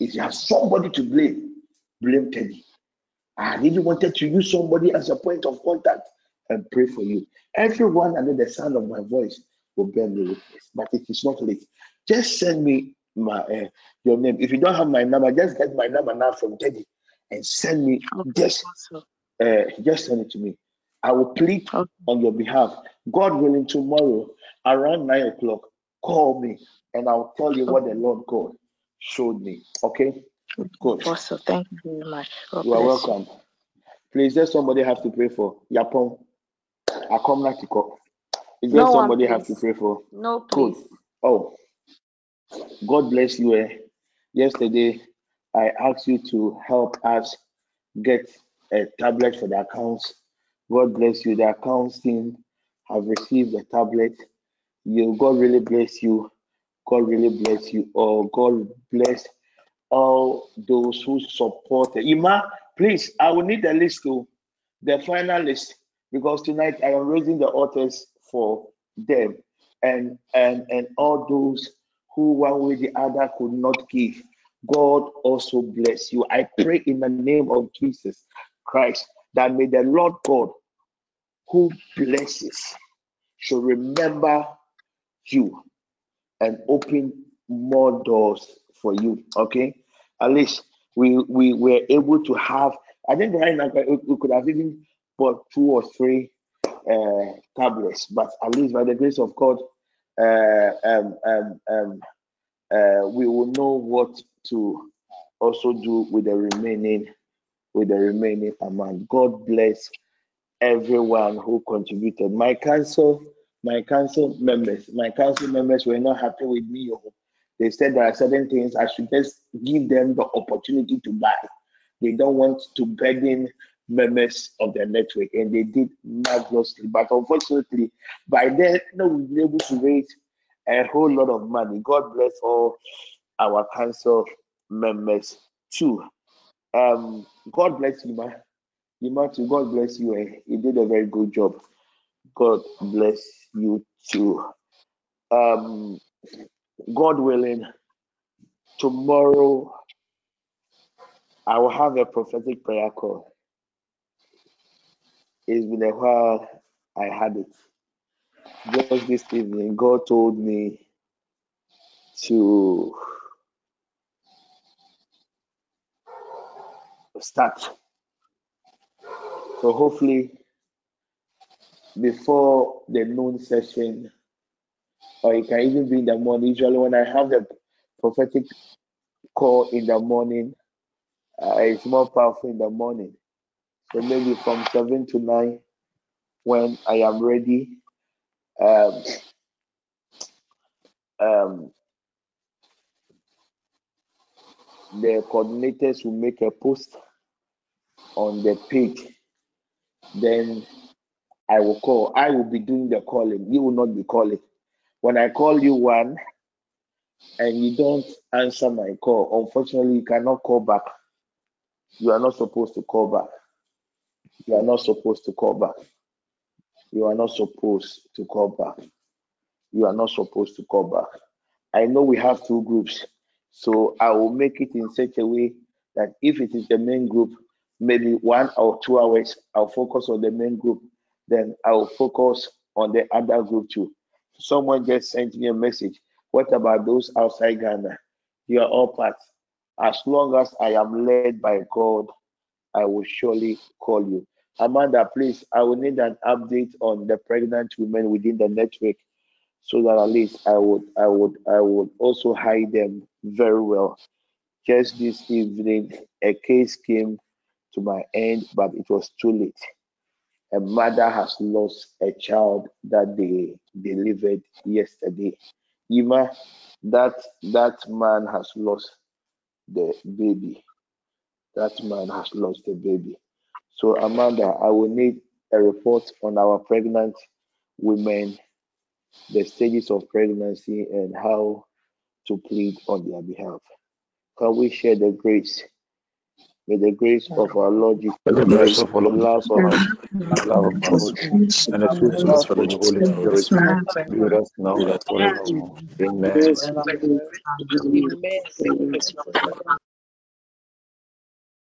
If you have somebody to blame, blame Teddy. I really wanted to use somebody as a point of contact and pray for you. Everyone under the sound of my voice will bear me witness, but it is not late. Just send me my uh, your name. If you don't have my number, just get my number now from Teddy and send me okay. just uh, just send it to me. I will plead okay. on your behalf. God willing, tomorrow around nine o'clock, call me and I'll tell you okay. what the Lord God showed me. Okay? Good. Also, thank you very much. God you are welcome. You. Please, does somebody have to pray for Yapon? Akomna Tiko. Is there no somebody one, have to pray for? No, please. Good. Oh, God bless you. Eh? Yesterday, I asked you to help us get a tablet for the accounts. God bless you. The accounts team have received the tablet. You, God really bless you. God really bless you. Oh, God bless all those who support. Ima, please, I will need the list to the final list because tonight I am raising the authors for them and and and all those who one way the other could not give. God also bless you. I pray in the name of Jesus Christ that may the Lord God who blesses should remember you and open more doors for you. Okay, at least we we were able to have. I think right now we could have even bought two or three uh, tablets, but at least by the grace of God, um, um, um, uh, we will know what to also do with the remaining with the remaining amount. God bless everyone who contributed. My council, my council members, my council members were not happy with me. Oh. They said there are certain things I should just give them the opportunity to buy. They don't want to burden members of their network, and they did marvelously. But unfortunately, by then, know, we've been able to raise a whole lot of money. God bless all our council members too. Um, God bless you, man. You too. God bless you. Eh? You did a very good job. God bless you too. Um, God willing, tomorrow I will have a prophetic prayer call. It's been a while I had it. Just this evening, God told me to start. So hopefully, before the noon session, or it can even be in the morning. Usually, when I have the prophetic call in the morning, uh, it's more powerful in the morning. So maybe from seven to nine, when I am ready, um, um, the coordinators will make a post on the page. Then I will call. I will be doing the calling. You will not be calling. When I call you one and you don't answer my call, unfortunately, you cannot call back. You are not supposed to call back. You are not supposed to call back. You are not supposed to call back. You are not supposed to call back. I know we have two groups, so I will make it in such a way that if it is the main group, maybe one or two hours, I'll focus on the main group. Then I'll focus on the other group too. Someone just sent me a message. What about those outside Ghana? You are all part. As long as I am led by God, I will surely call you. Amanda, please, I will need an update on the pregnant women within the network so that at least I would I would I would also hide them very well. Just this evening, a case came to my end, but it was too late. A mother has lost a child that they delivered yesterday. Ima, that that man has lost the baby. That man has lost a baby. So Amanda, I will need a report on our pregnant women, the stages of pregnancy, and how to plead on their behalf. Can we share the grace? May the grace of our Lord Jesus Christ, the love of our the love of God, and the sweet of the Holy Spirit be with us now and forevermore. Amen. Amen.